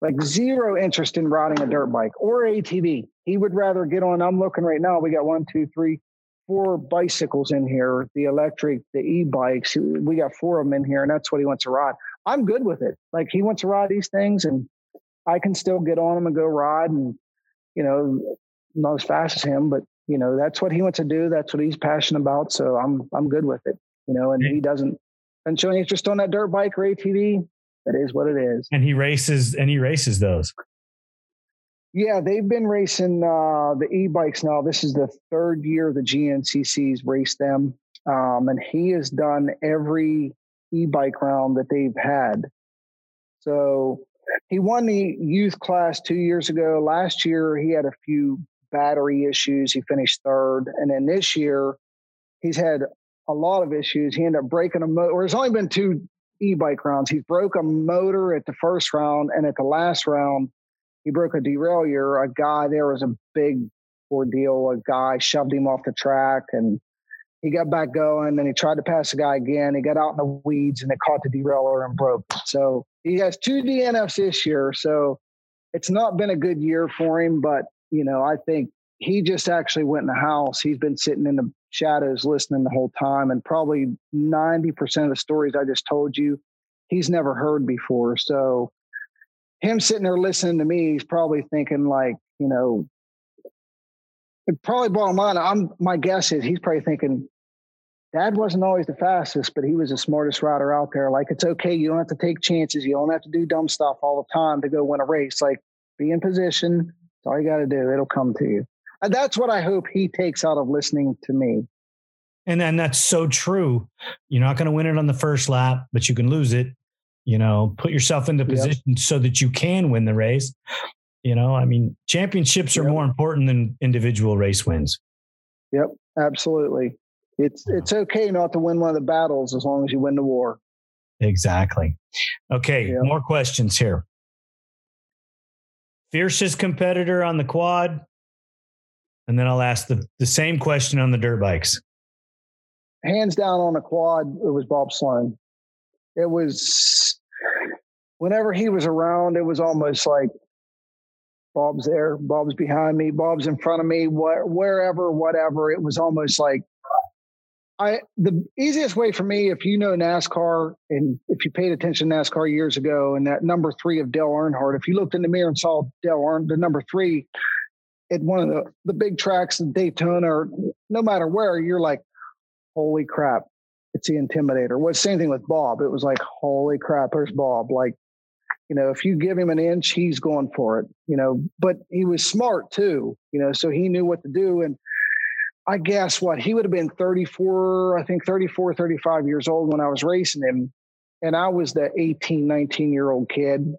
Like zero interest in riding a dirt bike or ATV. He would rather get on. I'm looking right now. We got one, two, three, four bicycles in here. The electric, the e-bikes. We got four of them in here, and that's what he wants to ride. I'm good with it. Like he wants to ride these things, and I can still get on them and go ride. And you know, not as fast as him, but you know, that's what he wants to do. That's what he's passionate about. So I'm I'm good with it. You know, and he doesn't doesn't show any interest on that dirt bike or ATV. That is what it is. And he races and he races those. Yeah, they've been racing uh, the e-bikes now. This is the third year the GNCC's raced them, um, and he has done every e-bike round that they've had. So he won the youth class two years ago. Last year he had a few battery issues. He finished third, and then this year he's had a lot of issues. He ended up breaking a motor. There's only been two e-bike rounds. He broke a motor at the first round, and at the last round he broke a derailleur. A guy there was a big ordeal. A guy shoved him off the track and he got back going. Then he tried to pass the guy again. He got out in the weeds and it caught the derailleur and broke. So he has two DNFs this year. So it's not been a good year for him. But, you know, I think he just actually went in the house. He's been sitting in the shadows listening the whole time. And probably 90% of the stories I just told you, he's never heard before. So him sitting there listening to me, he's probably thinking like, you know, probably bottom line, I'm my guess is he's probably thinking, Dad wasn't always the fastest, but he was the smartest rider out there. Like it's okay, you don't have to take chances, you don't have to do dumb stuff all the time to go win a race. Like be in position. That's all you got to do. It'll come to you. And that's what I hope he takes out of listening to me. And then that's so true. You're not going to win it on the first lap, but you can lose it you know put yourself into position yep. so that you can win the race you know i mean championships are more important than individual race wins yep absolutely it's it's okay not to win one of the battles as long as you win the war. Exactly. Okay yep. more questions here. Fiercest competitor on the quad? And then i'll ask the, the same question on the dirt bikes. Hands down on the quad it was bob sloan. It was whenever he was around, it was almost like Bob's there, Bob's behind me, Bob's in front of me, wh- wherever, whatever. It was almost like I the easiest way for me, if you know NASCAR and if you paid attention to NASCAR years ago, and that number three of Dale Earnhardt, if you looked in the mirror and saw Dale Earnhardt, the number three at one of the, the big tracks in Daytona or no matter where, you're like, holy crap, it's the intimidator. Well, same thing with Bob. It was like, holy crap, there's Bob. Like, you know, if you give him an inch, he's going for it, you know, but he was smart too, you know, so he knew what to do. And I guess what he would have been 34, I think 34, 35 years old when I was racing him. And I was the 18, 19 year old kid.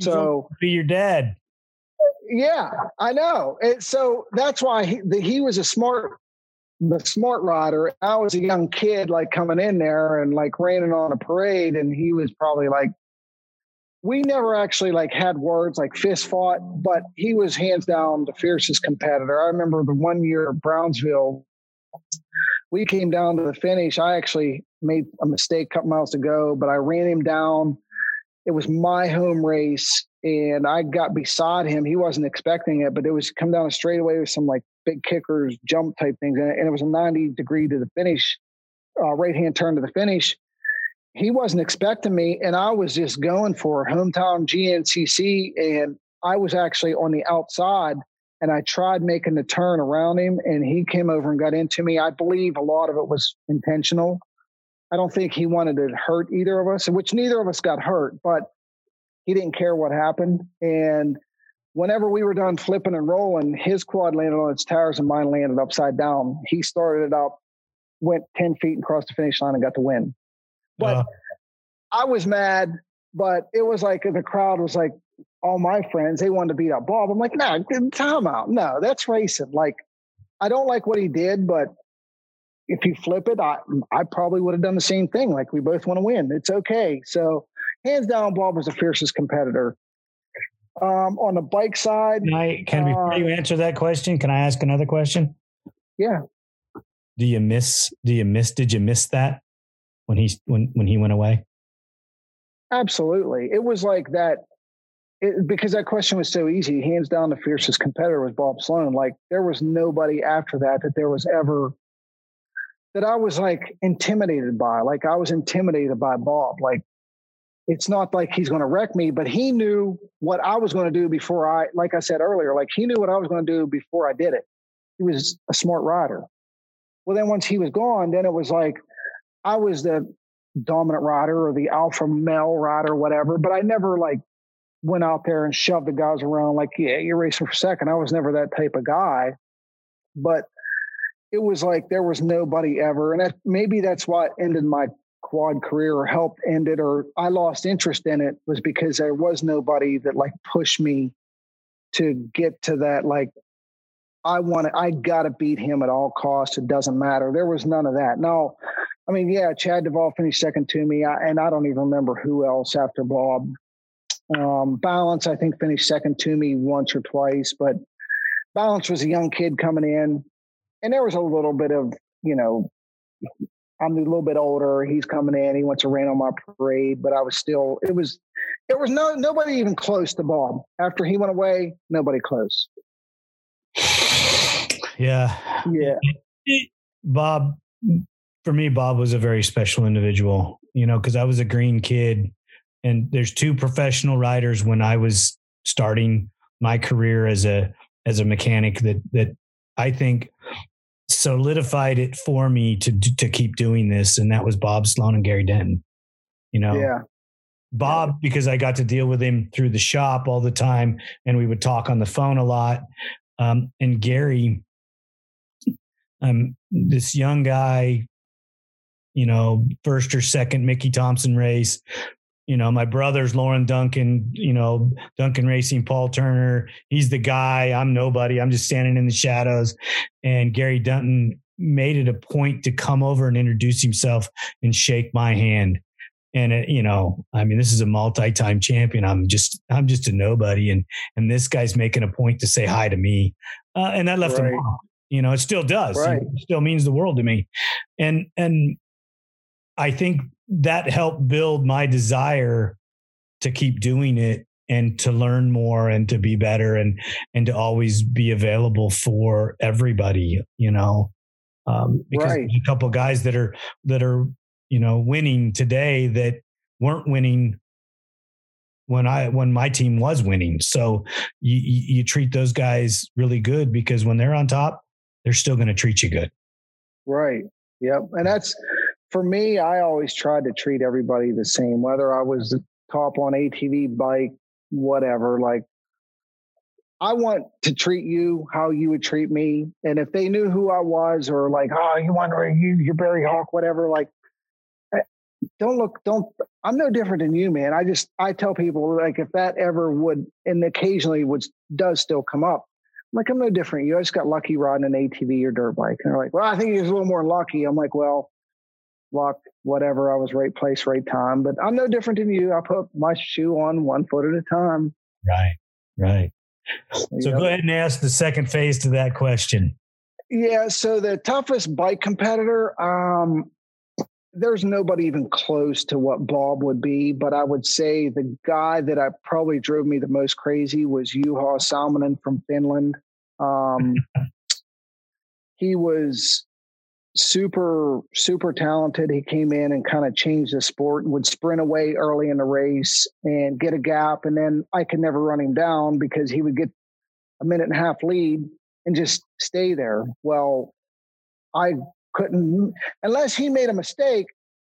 So be your dad. Yeah, I know. And so that's why he, the, he was a smart the smart rider. I was a young kid, like coming in there and like raining on a parade, and he was probably like, we never actually like had words like fist fought, but he was hands down the fiercest competitor. I remember the one year at Brownsville, we came down to the finish. I actually made a mistake a couple miles to go, but I ran him down. It was my home race, and I got beside him. He wasn't expecting it, but it was come down a straightaway with some like big kickers, jump type things, and it was a 90 degree to the finish, uh, right hand turn to the finish. He wasn't expecting me, and I was just going for hometown GNCC, and I was actually on the outside, and I tried making the turn around him, and he came over and got into me. I believe a lot of it was intentional. I don't think he wanted to hurt either of us, which neither of us got hurt, but he didn't care what happened. And whenever we were done flipping and rolling, his quad landed on its tires and mine landed upside down. He started it up, went 10 feet and crossed the finish line and got the win. But uh. I was mad, but it was like the crowd was like, all my friends, they wanted to beat up Bob. I'm like, no, nah, time out. No, that's racing. Like, I don't like what he did, but if you flip it, I, I probably would have done the same thing. Like, we both want to win. It's okay. So, hands down, Bob was the fiercest competitor. Um, on the bike side, can I can uh, before you answer that question, can I ask another question? Yeah. Do you miss? Do you miss? Did you miss that when he when when he went away? Absolutely, it was like that. It, because that question was so easy. Hands down, the fiercest competitor was Bob Sloan. Like there was nobody after that that there was ever that I was like intimidated by. Like I was intimidated by Bob. Like it's not like he's going to wreck me, but he knew what I was going to do before I, like I said earlier, like he knew what I was going to do before I did it. he was a smart rider. Well, then once he was gone, then it was like I was the dominant rider or the alpha male rider, whatever. But I never like went out there and shoved the guys around like, yeah, you're racing for second. I was never that type of guy. But it was like there was nobody ever. And that, maybe that's why it ended my quad career or helped end it or I lost interest in it was because there was nobody that like pushed me to get to that like I want to I got to beat him at all costs it doesn't matter there was none of that no I mean yeah Chad Duvall finished second to me I, and I don't even remember who else after Bob um, Ballance I think finished second to me once or twice but Ballance was a young kid coming in and there was a little bit of you know I'm a little bit older. He's coming in. He wants to rain on my parade, but I was still. It was. There was no nobody even close to Bob. After he went away, nobody close. Yeah. Yeah. Bob, for me, Bob was a very special individual. You know, because I was a green kid, and there's two professional riders when I was starting my career as a as a mechanic that that I think solidified it for me to to keep doing this, and that was Bob Sloan and Gary Denton. You know, yeah. Bob, because I got to deal with him through the shop all the time, and we would talk on the phone a lot. Um, and Gary, um, this young guy, you know, first or second Mickey Thompson race, you know, my brother's Lauren Duncan, you know, Duncan Racing, Paul Turner. He's the guy. I'm nobody. I'm just standing in the shadows. And Gary Denton made it a point to come over and introduce himself and shake my hand. And it, you know, I mean, this is a multi-time champion. I'm just, I'm just a nobody, and and this guy's making a point to say hi to me, uh, and that left Right. him. off. You know, it still does. Right. It still means the world to me, and and I think that helped build my desire to keep doing it and to learn more and to be better and and to always be available for everybody you know um, because Right. a couple guys that are that are you know winning today that weren't winning when I when my team was winning so you you, you treat those guys really good because when they're on top they're still going to treat you good Right. Yep. And that's for me, I always tried to treat everybody the same, whether I was the top on ATV bike, whatever. Like I want to treat you how you would treat me. And if they knew who I was or like, oh, you want to you, you're Barry Hawk, whatever, like eh, don't look, don't I'm no different than you, man. I just I tell people like if that ever would and occasionally would does still come up. I'm like, I'm no different. You I just got lucky riding an ATV or dirt bike. And they're like, well, I think he was a little more lucky. I'm like, well, luck, whatever. I was right place, right time. But I'm no different than you. I put my shoe on one foot at a time. right right you so know? go ahead and ask the second phase to that question Yeah. So the toughest bike competitor, um, there's nobody even close to what Bob would be, but I would say the guy that I probably drove me the most crazy was Juha Salminen from Finland. Um, [LAUGHS] he was super, super talented. He came in and kind of changed the sport and would sprint away early in the race and get a gap. And then I could never run him down because he would get a minute and a half lead and just stay there. Well, I couldn't, unless he made a mistake,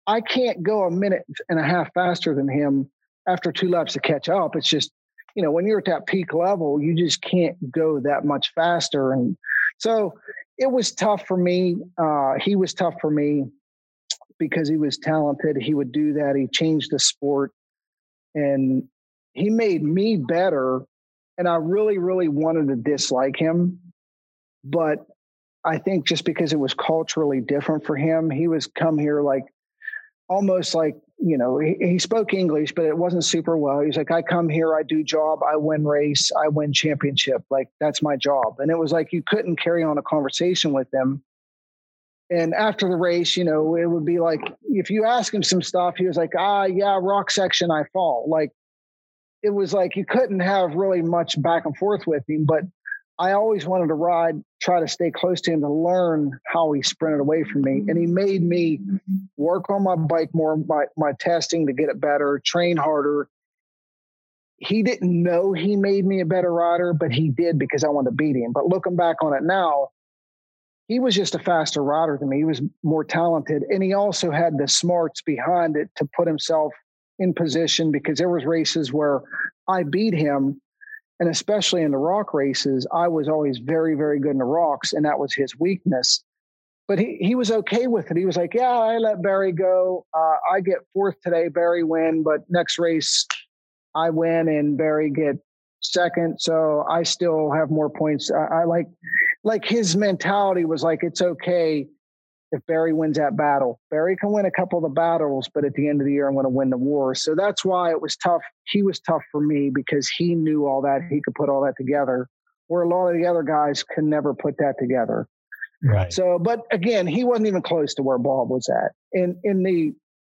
I can't go a minute and a half faster than him after two laps to catch up. It's just, you know, when you're at that peak level, you just can't go that much faster. And so it was tough for me. Uh, he was tough for me because he was talented. He would do that. He changed the sport and he made me better. And I really, really wanted to dislike him. But I think just because it was culturally different for him, he was come here like almost like, you know, he, he spoke English, but it wasn't super well. He's like, I come here, I do job, I win race, I win championship. Like that's my job. And it was like you couldn't carry on a conversation with him. And after the race, you know, it would be like if you ask him some stuff, he was like, ah, yeah, rock section, I fall. Like it was like you couldn't have really much back and forth with him. But I always wanted to ride, try to stay close to him to learn how he sprinted away from me. And he made me work on my bike more, my, my testing to get it better, train harder. He didn't know he made me a better rider, but he did because I wanted to beat him. But looking back on it now, he was just a faster rider than me. He was more talented, and he also had the smarts behind it to put himself in position because there was races where I beat him, and especially in the rock races, I was always very, very good in the rocks, and that was his weakness. But he, he was okay with it. He was like, "Yeah, I let Barry go. Uh, I get fourth today. Barry win, but next race I win and Barry get second. So I still have more points. I, I like like his mentality was like it's okay if Barry wins that battle. Barry can win a couple of the battles, but at the end of the year, I'm going to win the war. So that's why it was tough. He was tough for me because he knew all that. He could put all that together, where a lot of the other guys could never put that together. Right. So, but again, he wasn't even close to where Bob was at in in the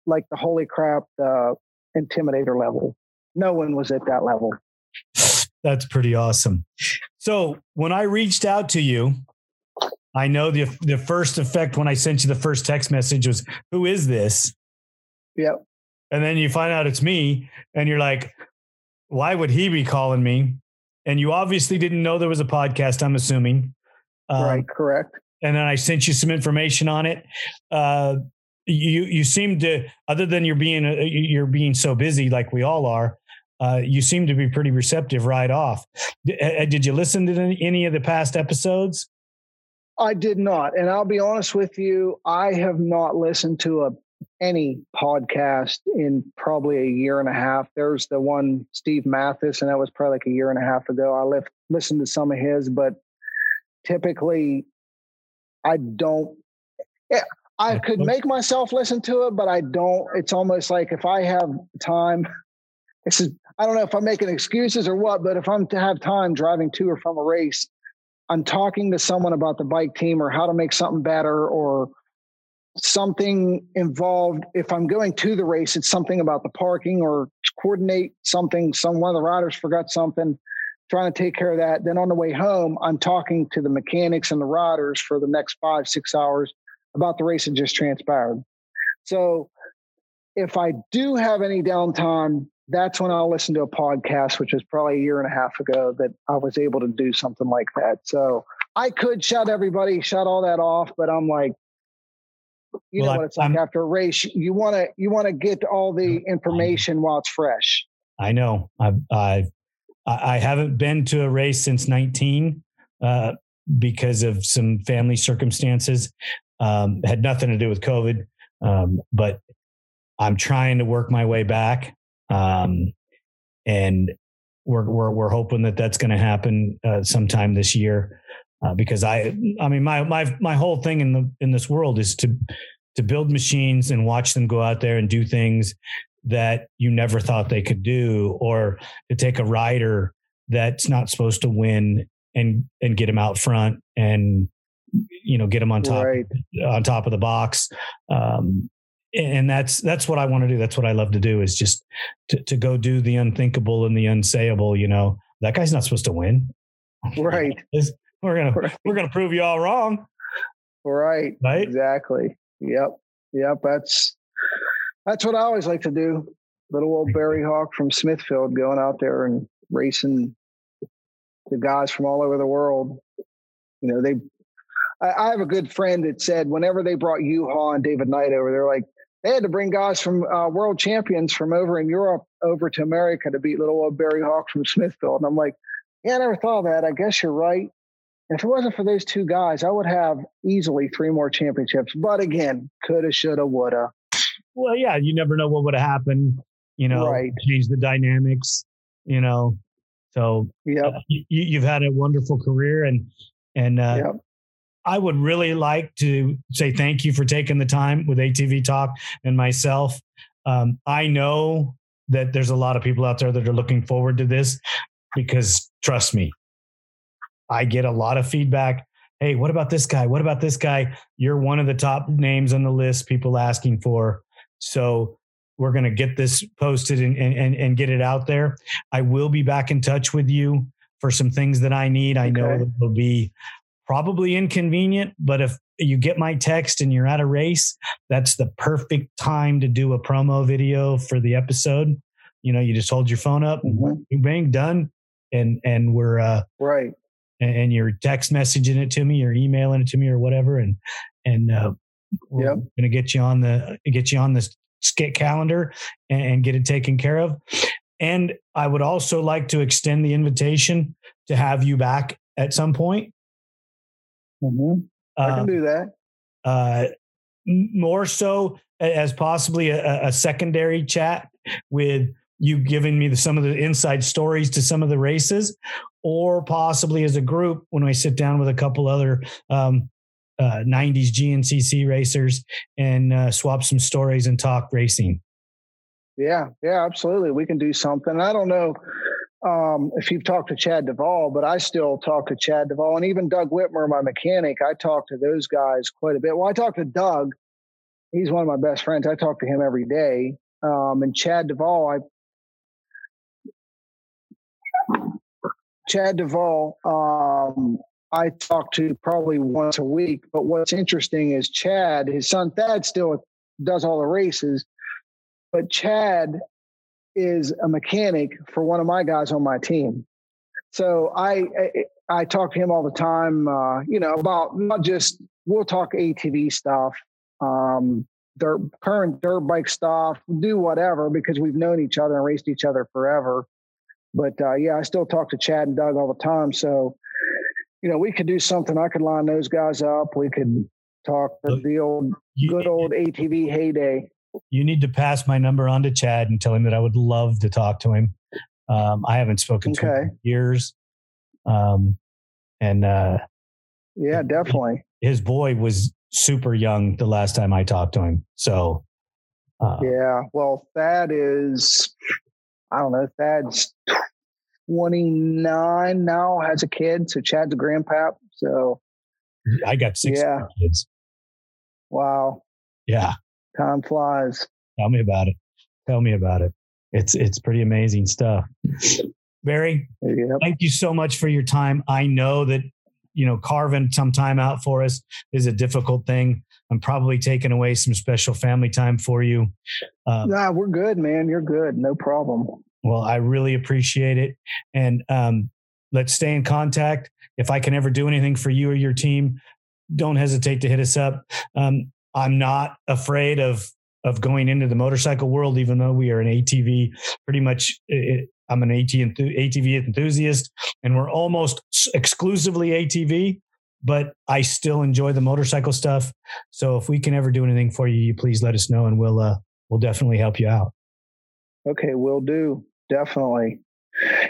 like the holy crap, the intimidator level. No one was at that level. That's pretty awesome. So when I reached out to you, I know the the first effect when I sent you the first text message was, "Who is this?" Yep. And then you find out it's me, and you're like, "Why would he be calling me?" And you obviously didn't know there was a podcast. I'm assuming. Um, right. Correct. And then I sent you some information on it. Uh, you you seem to, other than you're being uh, you're being so busy, like we all are. Uh, you seem to be pretty receptive right off. Uh, did you listen to any of the past episodes? I did not, and I'll be honest with you. I have not listened to a any podcast in probably a year and a half. There's the one Steve Mathis, and that was probably like a year and a half ago. I left, listened to some of his, but typically I don't. Yeah, I could make myself listen to it, but I don't. It's almost like if I have time, this is I don't know if I'm making excuses or what, but if I'm to have time driving to or from a race, I'm talking to someone about the bike team or how to make something better or something involved. If I'm going to the race, it's something about the parking or coordinate something. Some one of the riders forgot something, trying to take care of that. Then on the way home, I'm talking to the mechanics and the riders for the next five, six hours about the race that just transpired. So if I do have any downtime, that's when I'll listen to a podcast, which was probably a year and a half ago that I was able to do something like that. So I could shut everybody, shut all that off, but I'm like, you well, know what it's like I'm, after a race. You want to you want to get all the information while it's fresh. I know. I've, I've I haven't been to a race since 19 uh, because of some family circumstances. Um, had nothing to do with COVID, um, but I'm trying to work my way back. Um, and we're, we're, we're hoping that that's going to happen uh, sometime this year. Uh, because I, I mean, my, my, my whole thing in the, in this world is to, to build machines and watch them go out there and do things that you never thought they could do, or to take a rider that's not supposed to win and, and get him out front and, you know, get him on top, right. on top of the box. Um, and that's that's what I want to do. That's what I love to do is just to, to go do the unthinkable and the unsayable. You know, that guy's not supposed to win. Right. [LAUGHS] we're gonna right. we're gonna prove you all wrong. Right. Right. Exactly. Yep. Yep. That's that's what I always like to do. Little old Barry Hawk from Smithfield going out there and racing the guys from all over the world. You know, they I, have a good friend that said whenever they brought Juha and David Knight over, they're like, they had to bring guys from uh, world champions from over in Europe over to America to beat little old Barry Hawk from Smithfield. And I'm like, yeah, I never thought of that. I guess you're right. If it wasn't for those two guys, I would have easily three more championships. But again, coulda, shoulda, woulda. Well, yeah, you never know what would have happened. You know, right. change the dynamics. You know, so yeah, uh, you, have had a wonderful career, and and uh, yep. I would really like to say thank you for taking the time with ATV Talk and myself. Um, I know that there's a lot of people out there that are looking forward to this because trust me, I get a lot of feedback. Hey, what about this guy? What about this guy? You're one of the top names on the list people asking for. So we're going to get this posted and, and, and get it out there. I will be back in touch with you for some things that I need. I okay. know there'll be probably inconvenient, but if you get my text and you're at a race, that's the perfect time to do a promo video for the episode. You know, you just hold your phone up, mm-hmm. bang, done, and and we're uh, right. and you're text messaging it to me or emailing it to me or whatever. And, and, uh, we're Yep. going to get you on the, get you on the skit calendar and, and get it taken care of. And I would also like to extend the invitation to have you back at some point. Mhm. I Um, can do that. uh, more so as possibly a, a secondary chat with you giving me the, some of the inside stories to some of the races, or possibly as a group when I sit down with a couple other um, uh, 90s GNCC racers and uh, swap some stories and talk racing. Yeah, yeah, absolutely. We can do something. I don't know um, if you've talked to Chad Duvall, but I still talk to Chad Duvall and even Doug Whitmer, my mechanic. I talk to those guys quite a bit. Well, I talk to Doug. He's one of my best friends. I talk to him every day. Um, and Chad Duvall, I Chad Duvall, um, I talk to probably once a week. But what's interesting is Chad, his son Thad, still does all the races, but Chad is a mechanic for one of my guys on my team. So I I, I talk to him all the time, uh, you know, about not just we'll talk ATV stuff, um, dirt current dirt bike stuff, do whatever because we've known each other and raced each other forever. But uh, yeah, I still talk to Chad and Doug all the time. So you know, we could do something. I could line those guys up. We could talk the old You, good old ATV heyday. You need to pass my number on to Chad and tell him that I would love to talk to him. Um, I haven't spoken to him Okay. in years. Um, and uh, Yeah, definitely. his boy was super young the last time I talked to him. So, uh, Yeah. Well, Thad is, I don't know, Thad's 29 now, has a kid. So Chad's a grandpap. So, I got six Yeah. kids. wow, Yeah. Time flies. Tell me about it. Tell me about it. It's, it's pretty amazing stuff. Barry, Yep. thank you so much for your time. I know that, you know, carving some time out for us is a difficult thing. I'm probably taking away some special family time for you. Um, Nah, we're good, man. You're good. No problem. Well, I really appreciate it. And um, let's stay in contact. If I can ever do anything for you or your team, don't hesitate to hit us up. Um, I'm not afraid of of going into the motorcycle world, even though we are an ATV. Pretty much, I'm an AT ATV enthusiast, and we're almost exclusively ATV. But I still enjoy the motorcycle stuff. So if we can ever do anything for you, you please let us know, and we'll uh, we'll definitely help you out. Okay, we'll do. Definitely.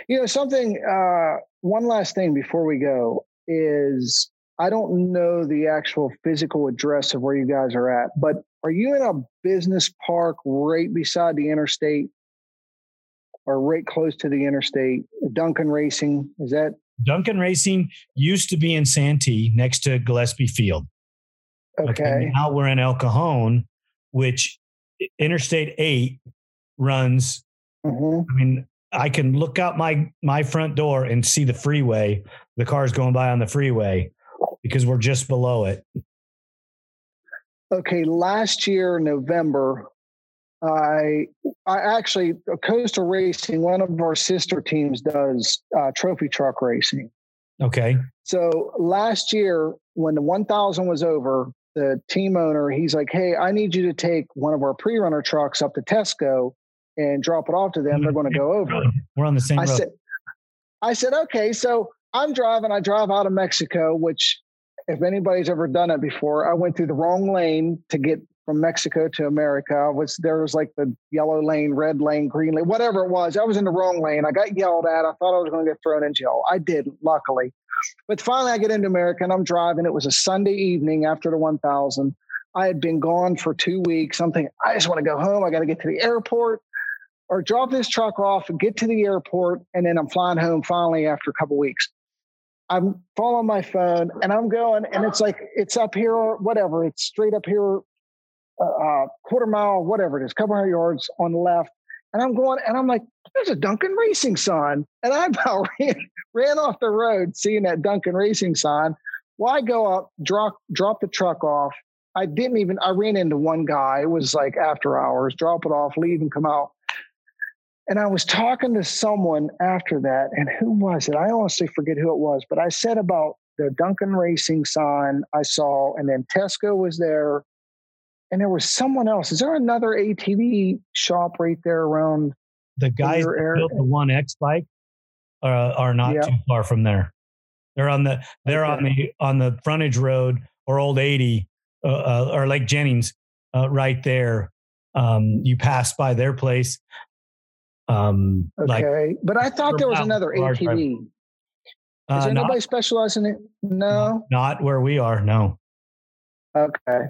You know, something, uh, one last thing before we go is I don't know the actual physical address of where you guys are at, but are you in a business park right beside the interstate or right close to the interstate? Duncan Racing, is that Duncan Racing used to be in Santee next to Gillespie Field. okay? Now we're in El Cajon, which Interstate 8 runs. hmm I mean, I can look out my my front door and see the freeway, the cars going by on the freeway because we're just below it. Okay, last year November, I I actually Coastal Racing, one of our sister teams, does uh, trophy truck racing. Okay. So last year, when the 1,000 was over, the team owner he's like, "Hey, I need you to take one of our pre-runner trucks up to Tesco and drop it off to them. They're going to go over." [LAUGHS] We're on the same I road. said, I said, okay. So I'm driving. I drive out of Mexico, which, if anybody's ever done it before, I went through the wrong lane to get from Mexico to America. Was there was like the yellow lane, red lane, green lane, whatever it was. I was in the wrong lane. I got yelled at. I thought I was going to get thrown in jail. I didn't, luckily. But finally, I get into America and I'm driving. It was a Sunday evening after the 1000. I had been gone for two weeks. I'm thinking, I just want to go home. I got to get to the airport or drop this truck off and get to the airport. And then I'm flying home finally after a couple weeks. I'm following my phone and I'm going, and it's like, it's up here or whatever. It's straight up here, uh, uh, quarter mile, whatever it is, couple hundred yards on the left. And I'm going, and I'm like, there's a Duncan Racing sign. And I about [LAUGHS] ran, ran off the road seeing that Duncan Racing sign. Well, I go up, drop, drop the truck off. I didn't even, I ran into one guy. It was like after hours, drop it off, leave and come out. And I was talking to someone after that, and who was it? I honestly forget who it was, but I said about the Duncan Racing sign I saw, and then Tesco was there, and there was someone else. Is there another ATV shop right there around? The guys that area? built the One X bike are are not Yeah. too far from there. They're on the they're on the on the frontage road or Old Eighty uh, uh, or Lake Jennings uh, right there. Um, you pass by their place. Um, like Okay, but I thought there was another ATV. Is there not, anybody specializing in it? No. not where we are. No, Okay.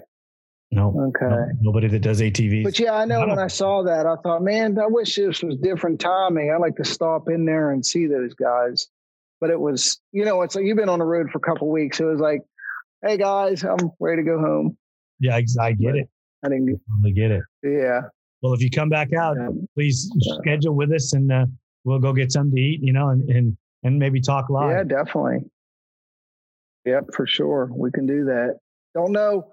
no, Okay. no, nobody that does ATVs. But yeah, I know I when I saw that, I thought, man, I wish this was different timing. I like to stop in there and see those guys. But it was, you know, it's like you've been on the road for a couple weeks. It was like, hey guys, I'm ready to go home. yeah, ex- I get it. I didn't. I get it. Yeah. Well, if you come back out, please schedule with us and uh, we'll go get something to eat, you know, and and, and maybe talk live. Yeah, definitely. Yep, for sure. We can do that. Don't know.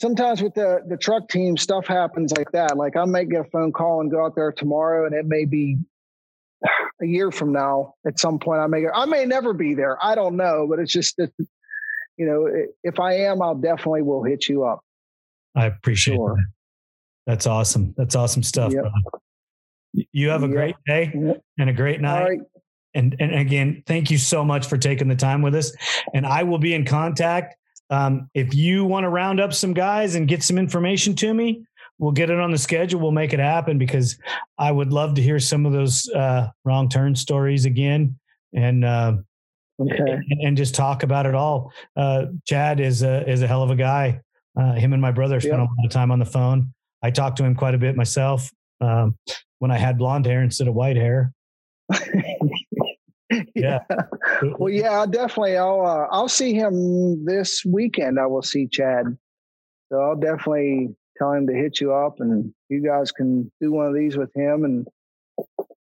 Sometimes with the the truck team, stuff happens like that. Like I might get a phone call and go out there tomorrow, and it may be a year from now. At some point, I may go. I may never be there. I don't know, but it's just that you know, if I am, I'll definitely will hit you up. I appreciate Sure. that. That's awesome. That's awesome stuff. Yep. You have a Yep. great day and a great night. All right. And and again, thank you so much for taking the time with us. And I will be in contact. Um, if you want to round up some guys and get some information to me, we'll get it on the schedule. We'll make it happen because I would love to hear some of those uh, wrong turn stories again. And uh, Okay. and, and just talk about it all. Uh, Chad is a is a hell of a guy. Uh, him and my brother spent Yep. a lot of time on the phone. I talked to him quite a bit myself um, when I had blonde hair instead of white hair. [LAUGHS] Yeah. [LAUGHS] Well, yeah, I'll definitely. I'll uh, I'll see him this weekend. I will see Chad, so I'll definitely tell him to hit you up, and you guys can do one of these with him, and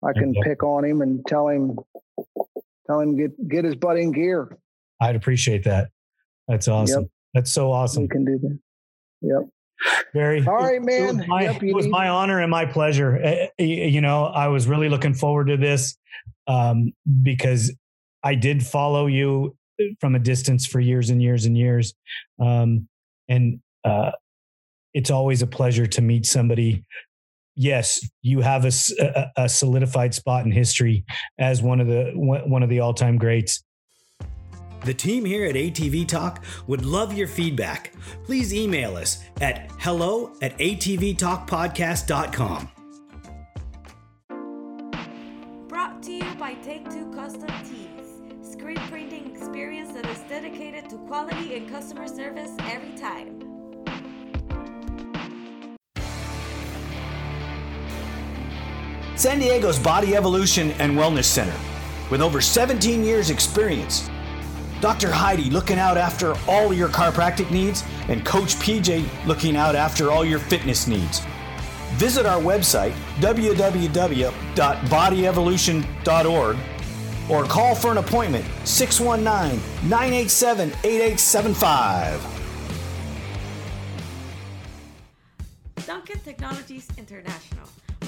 I can pick on him and tell him, tell him get get his butt in gear. I'd appreciate that. That's awesome. That's so awesome, We can do that. Yep. Barry. All right, It man. was my, Yep, it was my honor and my pleasure. Uh, You know, I was really looking forward to this um, because I did follow you from a distance for years and years and years. Um, and uh, it's always a pleasure to meet somebody. Yes, you have a a solidified spot in history as one of the one one of the all time greats. The team here at ATV Talk would love your feedback. Please email us at hello at atvtalkpodcast.com. Brought to you by Take Two Custom Tees, screen printing experience that is dedicated to quality and customer service every time. San Diego's Body Evolution and Wellness Center. With over 17 years' experience, Dr. Heidi looking out after all your chiropractic needs, and Coach PJ looking out after all your fitness needs. Visit our website, www.bodyevolution.org, or call for an appointment 619 987 8875. Duncan Technologies International.